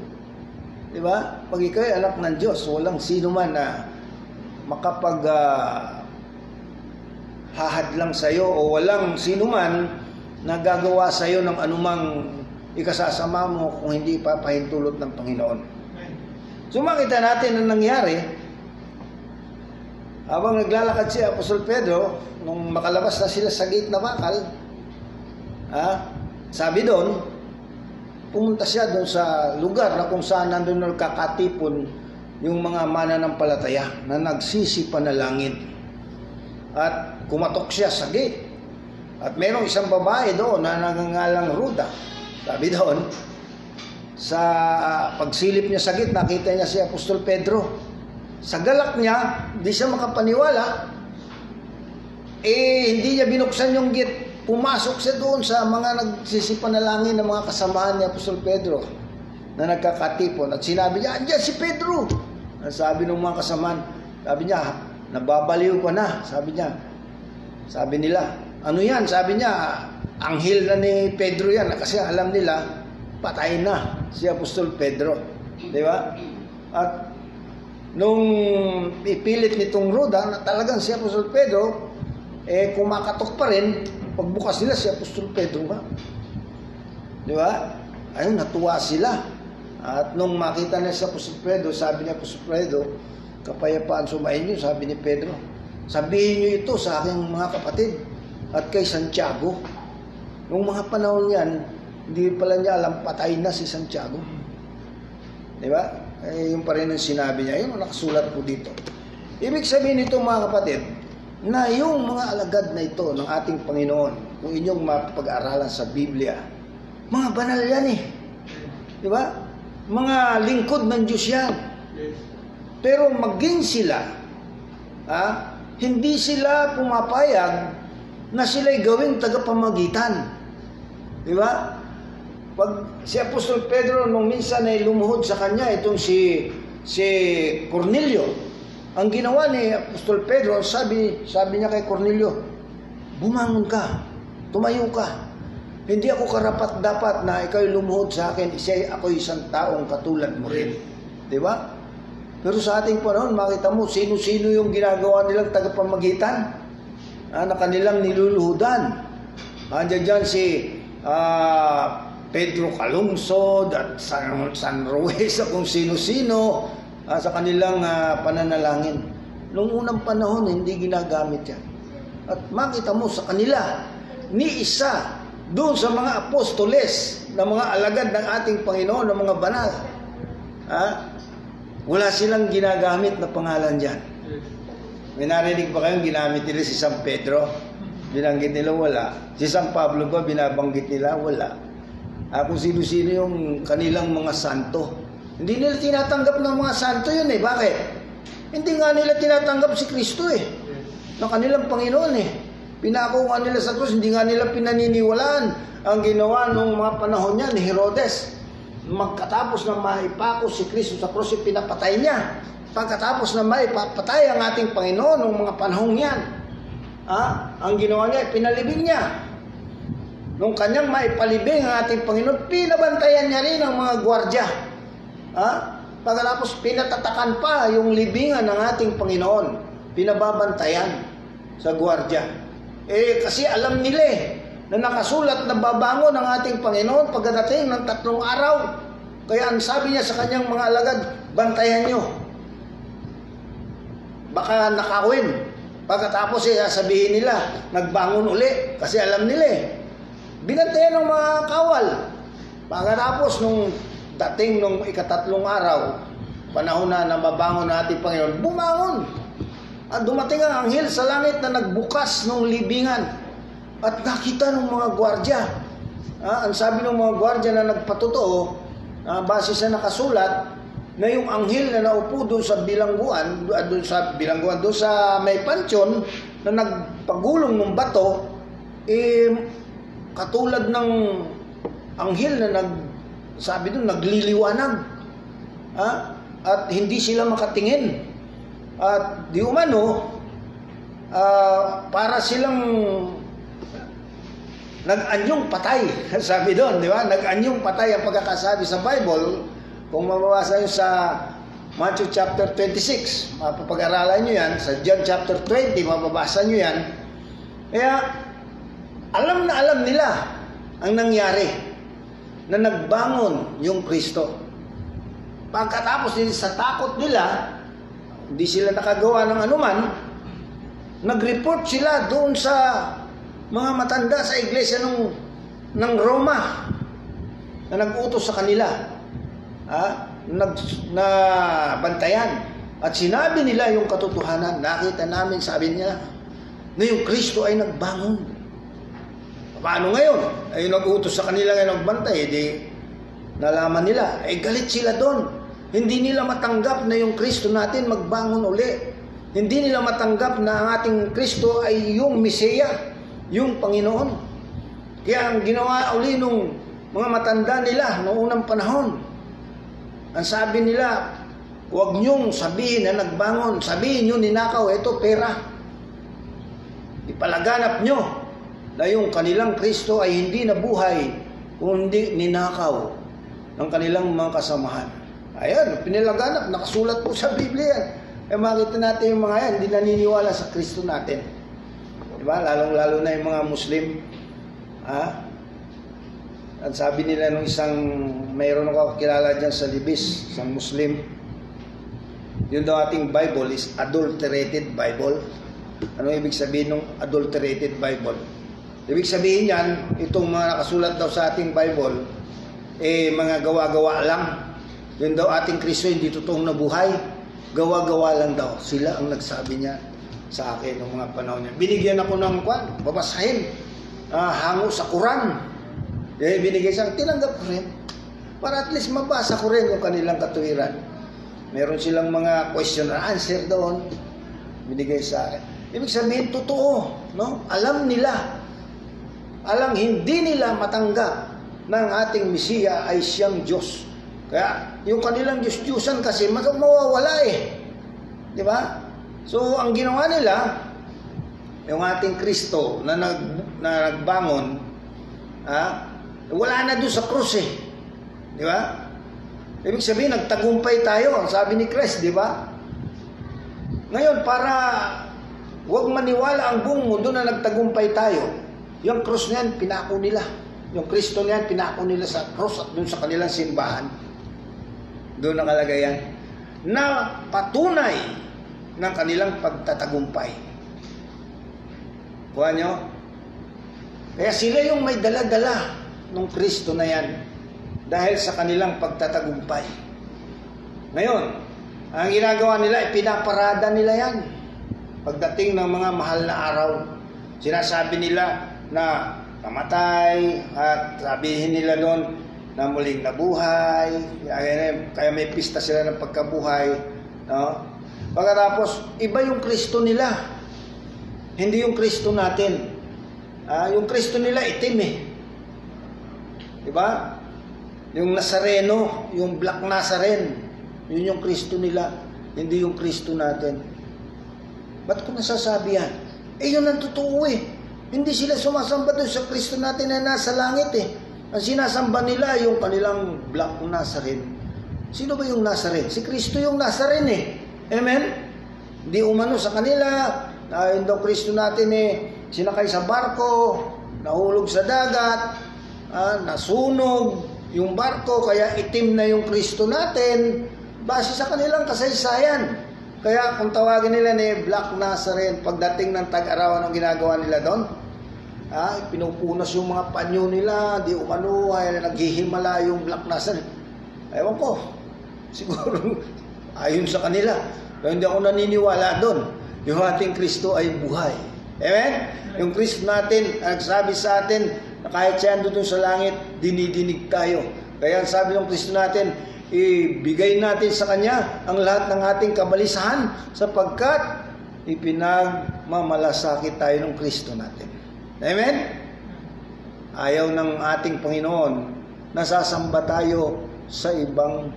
'Di ba? Pag ikaw ay anak ng Diyos, walang sino man na makapag uh, hahadlang sa iyo o walang sino man na gagawa sa iyo ng anumang ikasasama mo kung hindi papahintulot ng Panginoon. So makita natin ang nangyari habang naglalakad si Apostol Pedro nung makalabas na sila sa gate na bakal ah, sabi doon pumunta siya doon sa lugar na kung saan nandun nagkakatipon yung mga mananampalataya na nagsisi panalangin at kumatok siya sa gate at merong isang babae doon na nagangalang Ruda sabi doon, sa pagsilip niya sa git, nakita niya si Apostol Pedro. Sa galak niya, di siya makapaniwala, eh hindi niya binuksan yung git. Pumasok siya doon sa mga nagsisipanalangin ng mga kasamahan ni Apostol Pedro na nagkakatipon. At sinabi niya, andyan si Pedro. Ang sabi ng mga kasamahan, sabi niya, nababaliw ko na. Sabi niya, sabi nila, ano yan? Sabi niya, anghel na ni Pedro yan kasi alam nila patay na si Apostol Pedro. Di ba? At nung ipilit nitong Roda na talagang si Apostol Pedro, eh kumakatok pa rin, pagbukas nila si Apostol Pedro ba? Di ba? Ayun, natuwa sila. At nung makita na si Apostol Pedro, sabi ni Apostol Pedro, kapayapaan sumayin niyo, sabi ni Pedro. Sabihin niyo ito sa aking mga kapatid at kay Santiago Noong mga panahon yan, hindi pala niya alam patay na si Santiago. Di ba? Eh, yung pa rin ang sinabi niya. Yun nakasulat po dito. Ibig sabihin nito mga kapatid, na yung mga alagad na ito ng ating Panginoon, kung inyong mapag-aralan sa Biblia, mga banal yan eh. Di ba? Mga lingkod ng Diyos yan. Pero maging sila, ha, hindi sila pumapayag na sila'y gawing tagapamagitan. Di ba? Pag si Apostol Pedro nung minsan ay lumuhod sa kanya, itong si si Cornelio. Ang ginawa ni Apostol Pedro, sabi, sabi niya kay Cornelio, bumangon ka, tumayo ka. Hindi ako karapat dapat na ikaw lumuhod sa akin, siya ako isang taong katulad mo rin. Di ba? Pero sa ating panahon, makita mo, sino-sino yung ginagawa nilang tagapamagitan ah, na kanilang niluluhudan. Andiyan dyan si ah, Pedro Calungsod at San, San Ruiz kung sino-sino ah, sa kanilang ah, pananalangin. Noong unang panahon, hindi ginagamit yan. At makita mo sa kanila, ni isa doon sa mga apostoles na mga alagad ng ating Panginoon, ng mga banal. Ha? Wala silang ginagamit na pangalan dyan. May narinig ba kayong ginamit nila si San Pedro? Binanggit nila wala. Si San Pablo ba binabanggit nila? Wala. Ah, kung sino-sino yung kanilang mga santo. Hindi nila tinatanggap ng mga santo yun eh. Bakit? Hindi nga nila tinatanggap si Kristo eh. Ng kanilang Panginoon eh. Pinako nga nila sa krus, hindi nga nila pinaniniwalaan ang ginawa nung mga panahon niya ni Herodes. Magkatapos na maipako si Kristo sa krus, pinapatay niya. Pagkatapos na maipapatay ang ating Panginoon nung mga panahon yan, ah, ang ginawa niya, pinalibing niya. Nung kanyang maipalibing ang ating Panginoon, pinabantayan niya rin ang mga gwardya. Ha? Pagkatapos pinatatakan pa yung libingan ng ating Panginoon. Pinababantayan sa gwardya. Eh kasi alam nila eh, na nakasulat na babangon ang ating Panginoon pagdating ng tatlong araw. Kaya ang sabi niya sa kanyang mga alagad, bantayan nyo. Baka nakawin. Pagkatapos eh, sabihin nila, nagbangon uli. Kasi alam nila eh. Binantayan ng mga kawal. Pagkatapos nung dating nung ikatatlong araw, panahon na na mabangon na ating Panginoon, bumangon. At dumating ang anghel sa langit na nagbukas ng libingan. At nakita ng mga gwardya. Ah, ang sabi ng mga gwardya na nagpatotoo, ah, base sa nakasulat, na yung anghel na naupo doon sa bilangguan, doon sa bilangguan, doon sa may pansyon, na nagpagulong ng bato, eh, katulad ng anghel na nag, sabi doon, nagliliwanag. Ah, at hindi sila makatingin. At di umano, ah, para silang nag-anyong patay. [LAUGHS] Sabi doon, di ba? Nag-anyong patay ang pagkakasabi sa Bible. Kung mababasa nyo sa Matthew chapter 26, mapapag-aralan nyo yan. Sa John chapter 20, mababasa nyo yan. Kaya, alam na alam nila ang nangyari na nagbangon yung Kristo. Pagkatapos din sa takot nila, hindi sila nakagawa ng anuman, nag-report sila doon sa mga matanda sa iglesia ng, ng Roma na nag-utos sa kanila ha, nag, na bantayan. At sinabi nila yung katotohanan. Nakita namin sabi niya na yung Kristo ay nagbangon. Paano ngayon? Ay nag-utos sa kanila ngayon nagbantay di nalaman nila. Ay galit sila doon. Hindi nila matanggap na yung Kristo natin magbangon uli. Hindi nila matanggap na ang ating Kristo ay yung Meseya yung Panginoon. Kaya ang ginawa uli nung mga matanda nila noong unang panahon, ang sabi nila, huwag niyong sabihin na nagbangon, sabihin niyo ninakaw, ito pera. Ipalaganap niyo na yung kanilang Kristo ay hindi nabuhay kundi ninakaw ng kanilang mga kasamahan. Ayan, pinilaganap, nakasulat po sa Biblia. Eh makita natin yung mga yan, hindi naniniwala sa Kristo natin. Diba? Lalong-lalo na yung mga Muslim. Ha? At sabi nila nung isang, mayroon ako kakilala dyan sa Libis, isang Muslim. Yun daw ating Bible is adulterated Bible. Ano ibig sabihin ng adulterated Bible? Ibig sabihin yan, itong mga nakasulat daw sa ating Bible, eh mga gawa-gawa lang. Yun daw ating Kristo hindi totoong nabuhay. Gawa-gawa lang daw. Sila ang nagsabi niya sa akin ng mga panahon niya. Binigyan ako ng kwan, babasahin, uh, hango sa Quran. Eh, binigay sa tinanggap ko rin. Para at least mabasa ko rin yung kanilang katuwiran. Meron silang mga question and answer doon. Binigay sa akin. Ibig sabihin, totoo. No? Alam nila. Alam, hindi nila matanggap ang ating Mesiya ay siyang Diyos. Kaya yung kanilang Diyos-Diyusan kasi mas mawawala eh. Di ba? So ang ginawa nila, yung ating Kristo na, nag, na nagbangon, ah, wala na doon sa krus eh. Di ba? Ibig sabihin, nagtagumpay tayo, ang sabi ni Christ, di ba? Ngayon, para huwag maniwala ang buong mundo na nagtagumpay tayo, yung krus na yan, pinako nila. Yung Kristo na yan, pinako nila sa krus at doon sa kanilang simbahan. Doon nakalagay yan. Na patunay ng kanilang pagtatagumpay. Kuha nyo? Kaya sila yung may dala-dala ng Kristo na yan dahil sa kanilang pagtatagumpay. Ngayon, ang ginagawa nila, ipinaparada nila yan. Pagdating ng mga mahal na araw, sinasabi nila na namatay at sabihin nila doon na muling nabuhay. Kaya may pista sila ng pagkabuhay. No? Pagkatapos, iba yung Kristo nila. Hindi yung Kristo natin. Ah, yung Kristo nila itim eh. Diba? Yung Nazareno, yung Black Nazaren, yun yung Kristo nila, hindi yung Kristo natin. Ba't ko nasasabi yan? Eh yun ang totoo eh. Hindi sila sumasamba doon sa Kristo natin na nasa langit eh. Ang sinasamba nila yung kanilang Black Nazaren. Sino ba yung Nazaren? Si Kristo yung Nazaren eh. Amen? Hindi umano sa kanila, na yung Kristo natin eh, sinakay sa barko, nahulog sa dagat, ah, nasunog yung barko, kaya itim na yung Kristo natin, base sa kanilang kasaysayan. Kaya kung tawagin nila ni Black Nazarene, pagdating ng tag-arawan, ang ginagawa nila doon? Ah, pinupunas yung mga panyo nila, di umano, ay naghihimala yung Black Nazarene. Ewan ko, [LAUGHS] siguro ayon sa kanila. Pero hindi ako naniniwala doon. Yung ating Kristo ay buhay. Amen? Yung Kristo natin, ang nagsabi sa atin, na kahit siya doon sa langit, dinidinig tayo. Kaya sabi ng Kristo natin, ibigay natin sa Kanya ang lahat ng ating kabalisahan sapagkat ipinagmamalasakit tayo ng Kristo natin. Amen? Ayaw ng ating Panginoon, nasasamba tayo sa ibang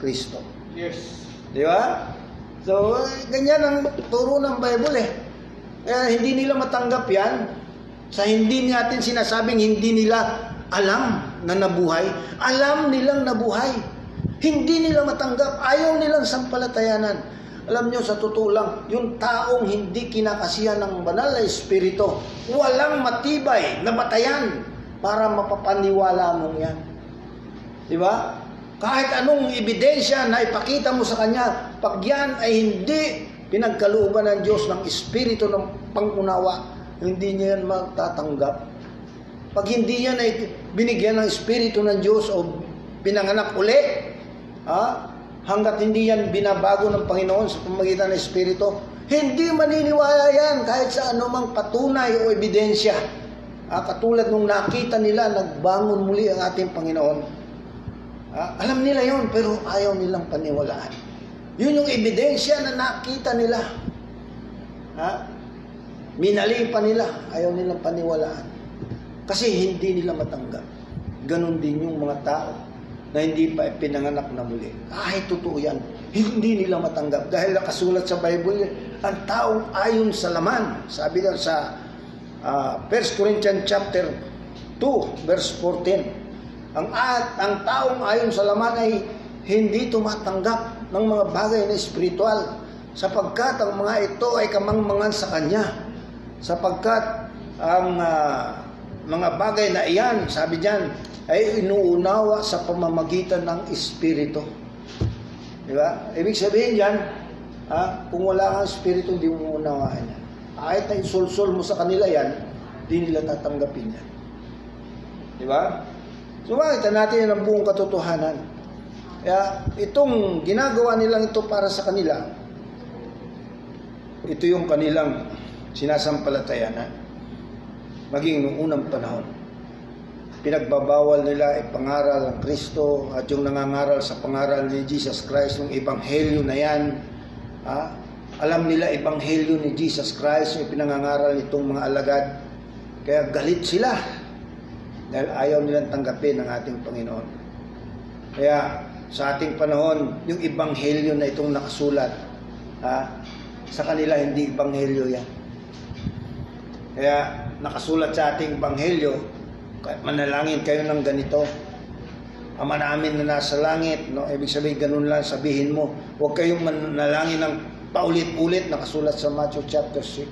Kristo. Yes. Di ba? So, ganyan ang turo ng Bible eh. Kaya hindi nila matanggap yan. Sa hindi natin sinasabing hindi nila alam na nabuhay. Alam nilang nabuhay. Hindi nila matanggap. Ayaw nilang sampalatayanan. Alam nyo, sa totoo lang, yung taong hindi kinakasiyan ng banal na espiritu, walang matibay na batayan para mapapaniwala mong yan. Di ba? Kahit anong ebidensya na ipakita mo sa kanya, pag yan ay hindi pinagkalooban ng Diyos ng espiritu ng pangunawa, hindi niya yan matatanggap. Pag hindi yan ay binigyan ng espiritu ng Diyos o pinanganak uli, ha? hanggat hindi yan binabago ng Panginoon sa pamagitan ng espiritu, hindi maniniwala yan kahit sa anumang patunay o ebidensya. Ah, katulad nung nakita nila, nagbangon muli ang ating Panginoon. Ah, alam nila yon pero ayaw nilang paniwalaan. Yun yung ebidensya na nakita nila. Ha? Minali pa nila, ayaw nilang paniwalaan. Kasi hindi nila matanggap. Ganon din yung mga tao na hindi pa pinanganak na muli. Kahit totoo yan, hindi nila matanggap. Dahil nakasulat sa Bible, ang taong ayon sa laman. Sabi lang sa uh, 1 Corinthians chapter 2, verse 14. Ang at ang taong ayon sa laman ay hindi tumatanggap ng mga bagay na espiritual sapagkat ang mga ito ay kamangmangan sa kanya. Sapagkat ang uh, mga bagay na iyan sabi diyan ay inuunawa sa pamamagitan ng espiritu. Di ba? Ibig sabihin diyan ha, kung wala kang espiritu hindi mo unawaan yan. Kahit na isulsul mo sa kanila yan hindi nila tatanggapin yan. Di ba So makita natin ang buong katotohanan. Kaya itong ginagawa nilang ito para sa kanila, ito yung kanilang sinasampalatayanan. Maging noong unang panahon. Pinagbabawal nila ipangaral ang Kristo at yung nangangaral sa pangaral ni Jesus Christ, yung ebanghelyo na yan. Ha? Alam nila ebanghelyo ni Jesus Christ, yung pinangangaral nitong mga alagad. Kaya galit sila dahil ayaw nilang tanggapin ng ating Panginoon. Kaya sa ating panahon, yung ibanghelyo na itong nakasulat, ha, sa kanila hindi ibanghelyo yan. Kaya nakasulat sa ating ebanghelyo, manalangin kayo ng ganito. Ama namin na nasa langit, no? Ibig sabihin ganun lang sabihin mo. Huwag kayong manalangin ng paulit-ulit nakasulat sa Matthew chapter 6.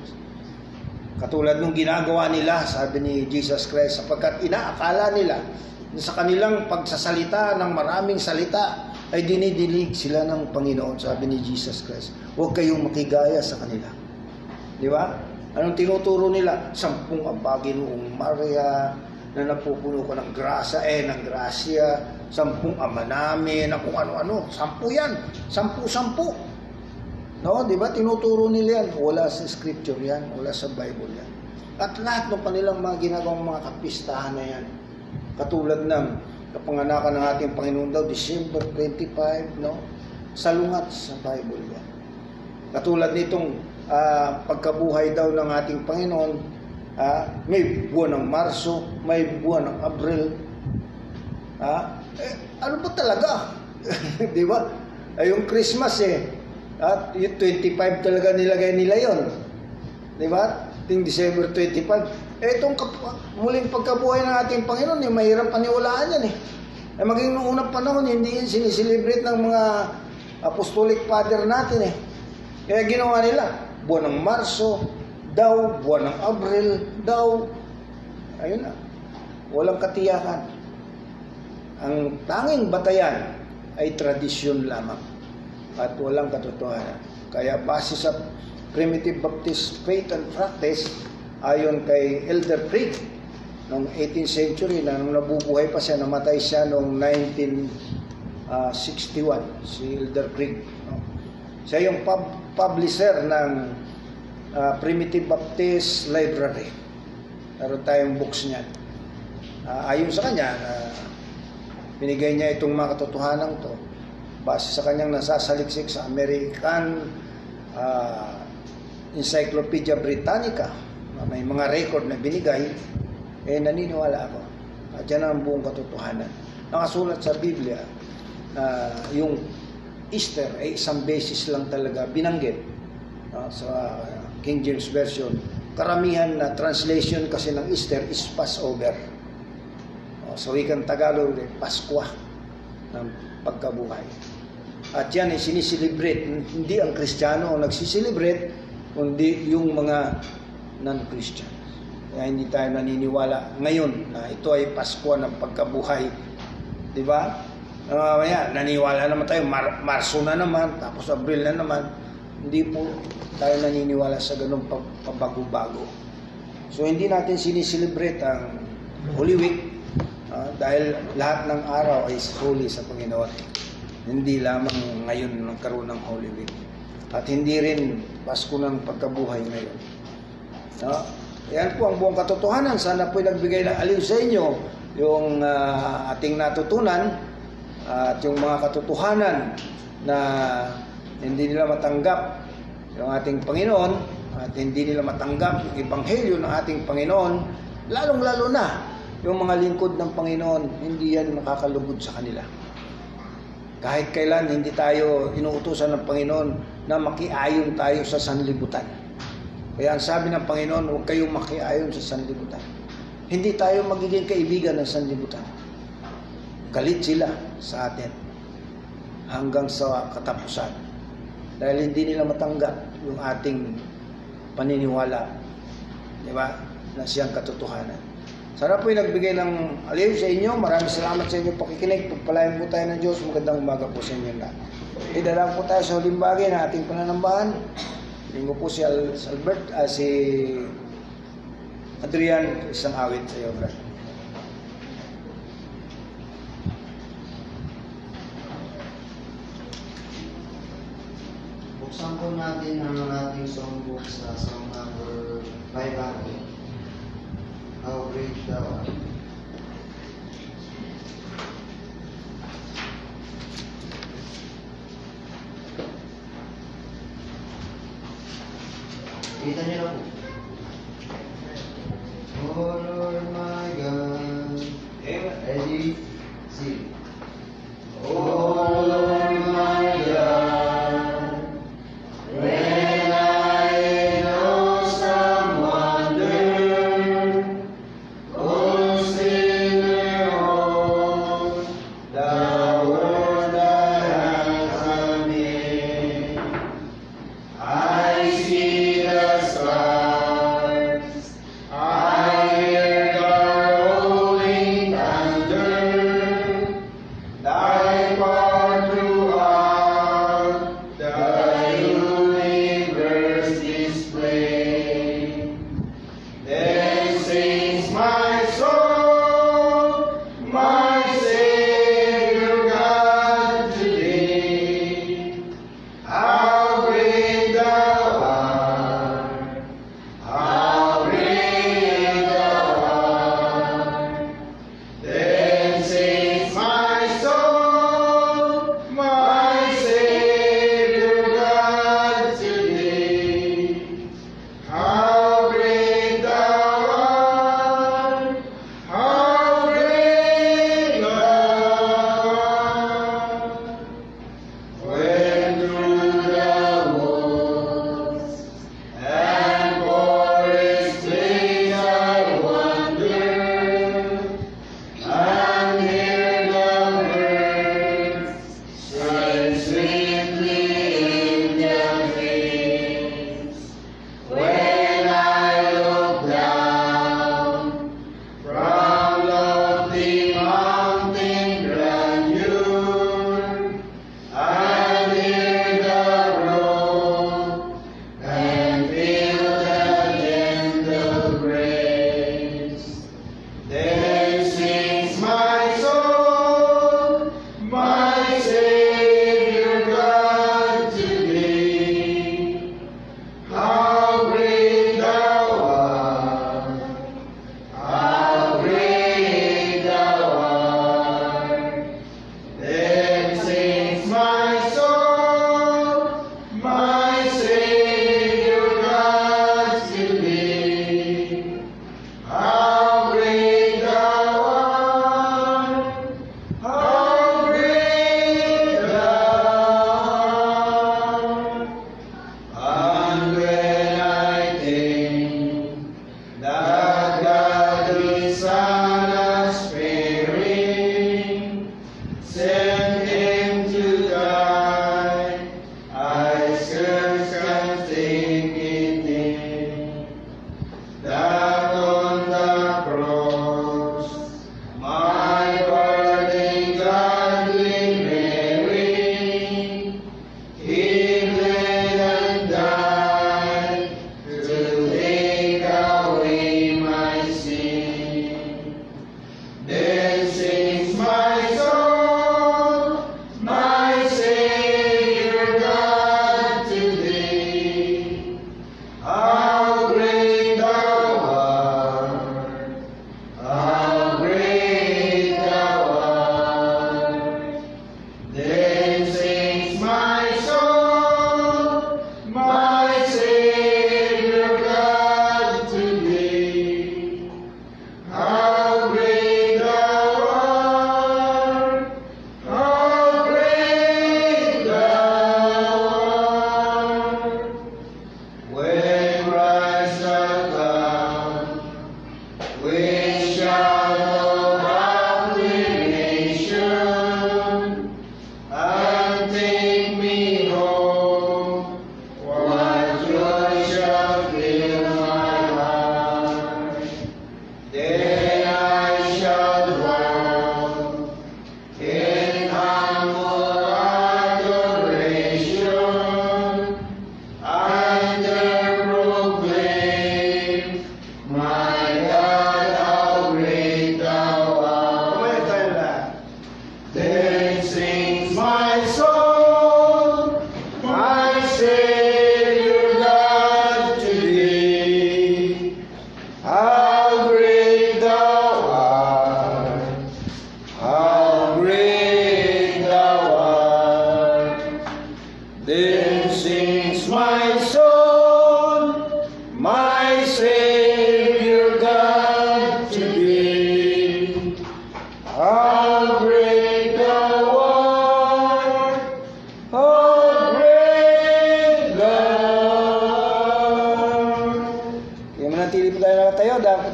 Katulad nung ginagawa nila, sabi ni Jesus Christ, sapagkat inaakala nila na sa kanilang pagsasalita ng maraming salita ay dinidilig sila ng Panginoon, sabi ni Jesus Christ. Huwag kayong makigaya sa kanila. Di ba? Anong tinuturo nila? Sampung ang Panginoong Maria na napupuno ko ng grasa, eh, ng grasya, sampung ama namin, na kung ano-ano. Sampu yan. Sampu-sampu. No, di ba? Tinuturo nila yan. Wala sa scripture yan. Wala sa Bible yan. At lahat ng kanilang mga ginagawang mga kapistahan na yan. Katulad ng kapanganakan ng ating Panginoon daw, December 25, no? Salungat sa Bible yan. Katulad nitong ah, pagkabuhay daw ng ating Panginoon, ah, may buwan ng Marso, may buwan ng Abril. Ah, eh, ano ba talaga? [LAUGHS] Di ba? Ay, yung Christmas eh, at yung 25 talaga nilagay nila yon. Di ba? Ting December 25. Eh, itong muling pagkabuhay ng ating Panginoon, eh, mahirap paniwalaan yan eh. Eh, maging noong unang panahon, hindi yan siniselebrate ng mga apostolic father natin eh. Kaya ginawa nila, buwan ng Marso, daw, buwan ng Abril, daw. Ayun na. Walang katiyakan. Ang tanging batayan ay tradisyon lamang at walang katotohanan. Kaya base sa Primitive Baptist Faith and Practice, ayon kay Elder Craig, noong 18th century, na nung nabubuhay pa siya, namatay siya noong 1961, si Elder Craig. No? Siya yung pub- publisher ng ah, Primitive Baptist Library. Meron tayong books niyan. Ah, ayon sa kanya, na binigay niya itong mga katotohanan to base sa kanyang nasasaliksik sa American ah, Encyclopedia Britannica na may mga record na binigay, eh naniniwala ako. Uh, diyan ang buong katotohanan. Nakasulat sa Biblia, na yung Easter ay isang beses lang talaga binanggit ah, sa King James Version. Karamihan na translation kasi ng Easter is Passover. Oh, sa wikang Tagalog, eh, Paskwa ng pagkabuhay. At yan ay siniselebrate. Hindi ang Kristiyano ang nagsiselebrate, kundi yung mga non-Christian. Kaya hindi tayo naniniwala ngayon na ito ay Pasko ng pagkabuhay. Di ba? Uh, mamaya, naniwala naman tayo, Mar- Marso na naman, tapos Abril na naman. Hindi po tayo naniniwala sa ganung pabago-bago. So hindi natin siniselebrate ang Holy Week ah, dahil lahat ng araw ay holy sa Panginoon. Hindi lamang ngayon nagkaroon ng Holy Week. At hindi rin Pasko ng pagkabuhay ngayon. No? Yan po ang buong katotohanan. Sana po nagbigay ng aliw sa inyo yung ah, ating natutunan at yung mga katotohanan na hindi nila matanggap yung ating Panginoon at hindi nila matanggap yung ebanghelyo ng ating Panginoon, lalong-lalo na yung mga lingkod ng Panginoon, hindi yan makakalugod sa kanila. Kahit kailan hindi tayo inuutosan ng Panginoon na makiayon tayo sa sanlibutan. Kaya ang sabi ng Panginoon, huwag kayong makiayon sa sanlibutan. Hindi tayo magiging kaibigan ng sanlibutan. Galit sila sa atin hanggang sa katapusan. Dahil hindi nila matanggap yung ating paniniwala. Di ba? Na siyang katotohanan. Sana po yung nagbigay ng aliw sa inyo. Maraming salamat sa inyo pakikinig. Pagpalayan po tayo ng Diyos. Magandang umaga po sa inyo lahat. Idalang po tayo sa huling bagay na ating pananambahan. Linggo po si, Al- Albert, ah, si Adrian, isang awit sa iyo, brad. Buksan po natin ang ating songbook sa song number 500. How great thou art. Kita niyo na po. Oh Lord my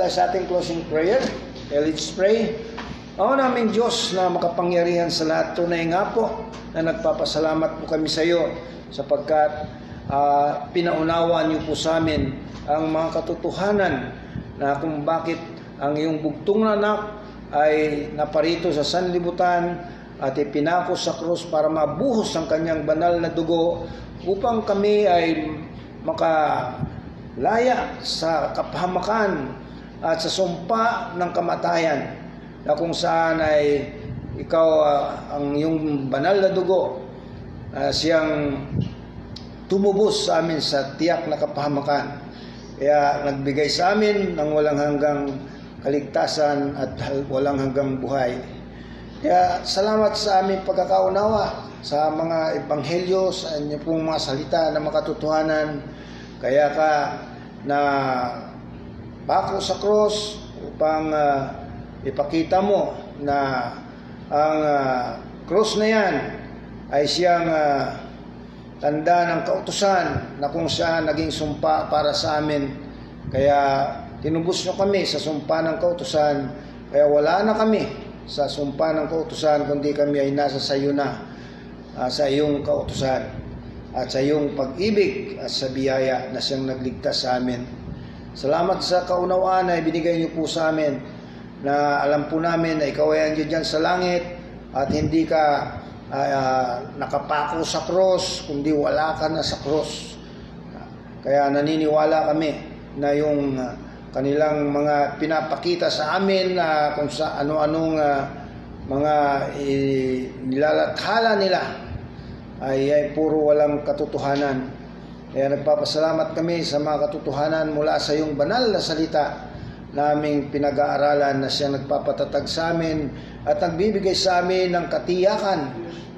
tayo sa ating closing prayer. Okay, let's pray. Ako naming Diyos na makapangyarihan sa lahat, tunay nga po na nagpapasalamat po kami sa iyo sapagkat ah, pinaunawa niyo po sa amin ang mga katotohanan na kung bakit ang iyong bugtong na anak ay naparito sa sanlibutan at ipinako sa krus para mabuhos ang kanyang banal na dugo upang kami ay makalaya sa kapahamakan at sa sumpa ng kamatayan na kung saan ay ikaw ah, ang iyong banal na dugo ah, siyang tumubos sa amin sa tiyak na kapahamakan. Kaya nagbigay sa amin ng walang hanggang kaligtasan at walang hanggang buhay. Kaya salamat sa aming pagkakaunawa sa mga ebanghelyo, sa inyo pong mga salita na makatotohanan. Kaya ka na bako sa cross upang ah, ipakita mo na ang ah, cross na yan ay siyang ah, tanda ng kautusan na kung saan naging sumpa para sa amin. Kaya tinubos nyo kami sa sumpa ng kautusan. Kaya wala na kami sa sumpa ng kautusan kundi kami ay nasa sayo na ah, sa iyong kautusan at sa iyong pag-ibig at sa biyaya na siyang nagligtas sa amin. Salamat sa kaunawaan na ibinigay niyo po sa amin na alam po namin na ikaw ay andiyan dyan sa langit at hindi ka ah, nakapako sa cross, kundi wala ka na sa cross. Kaya naniniwala kami na yung ah, kanilang mga pinapakita sa amin na kung sa ano-anong ah, mga eh, nilalathala nila ay, ay puro walang katotohanan. Kaya nagpapasalamat kami sa mga katotohanan mula sa iyong banal na salita naming pinag-aaralan na siyang nagpapatatag sa amin at nagbibigay sa amin ng katiyakan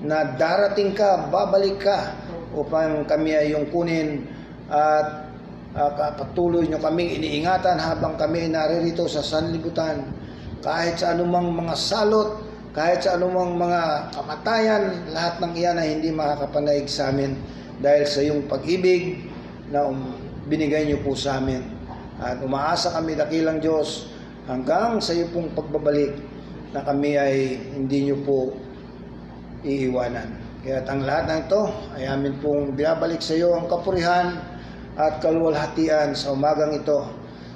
na darating ka, babalik ka upang kami ay iyong kunin at uh, patuloy nyo kaming iniingatan habang kami ay naririto sa sanlibutan. Kahit sa anumang mga salot kahit sa anumang mga kamatayan, lahat ng iyan ay hindi makakapanaig sa amin dahil sa iyong pag-ibig na um, binigay niyo po sa amin. At umaasa kami dakilang Diyos hanggang sa iyo pong pagbabalik na kami ay hindi niyo po iiwanan. Kaya ang lahat ng ito ay amin pong binabalik sa iyo ang kapurihan at kalwalhatian sa umagang ito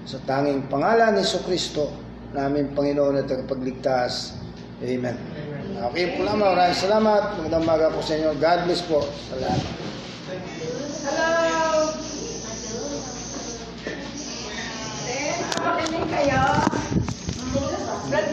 sa tanging pangalan ni Kristo namin Panginoon at tagapagligtas. Amen. Okay po lamang. Maraming salamat. Magandang umaga po sa inyo. God bless po sa Hello! Eh, kayo? Brad,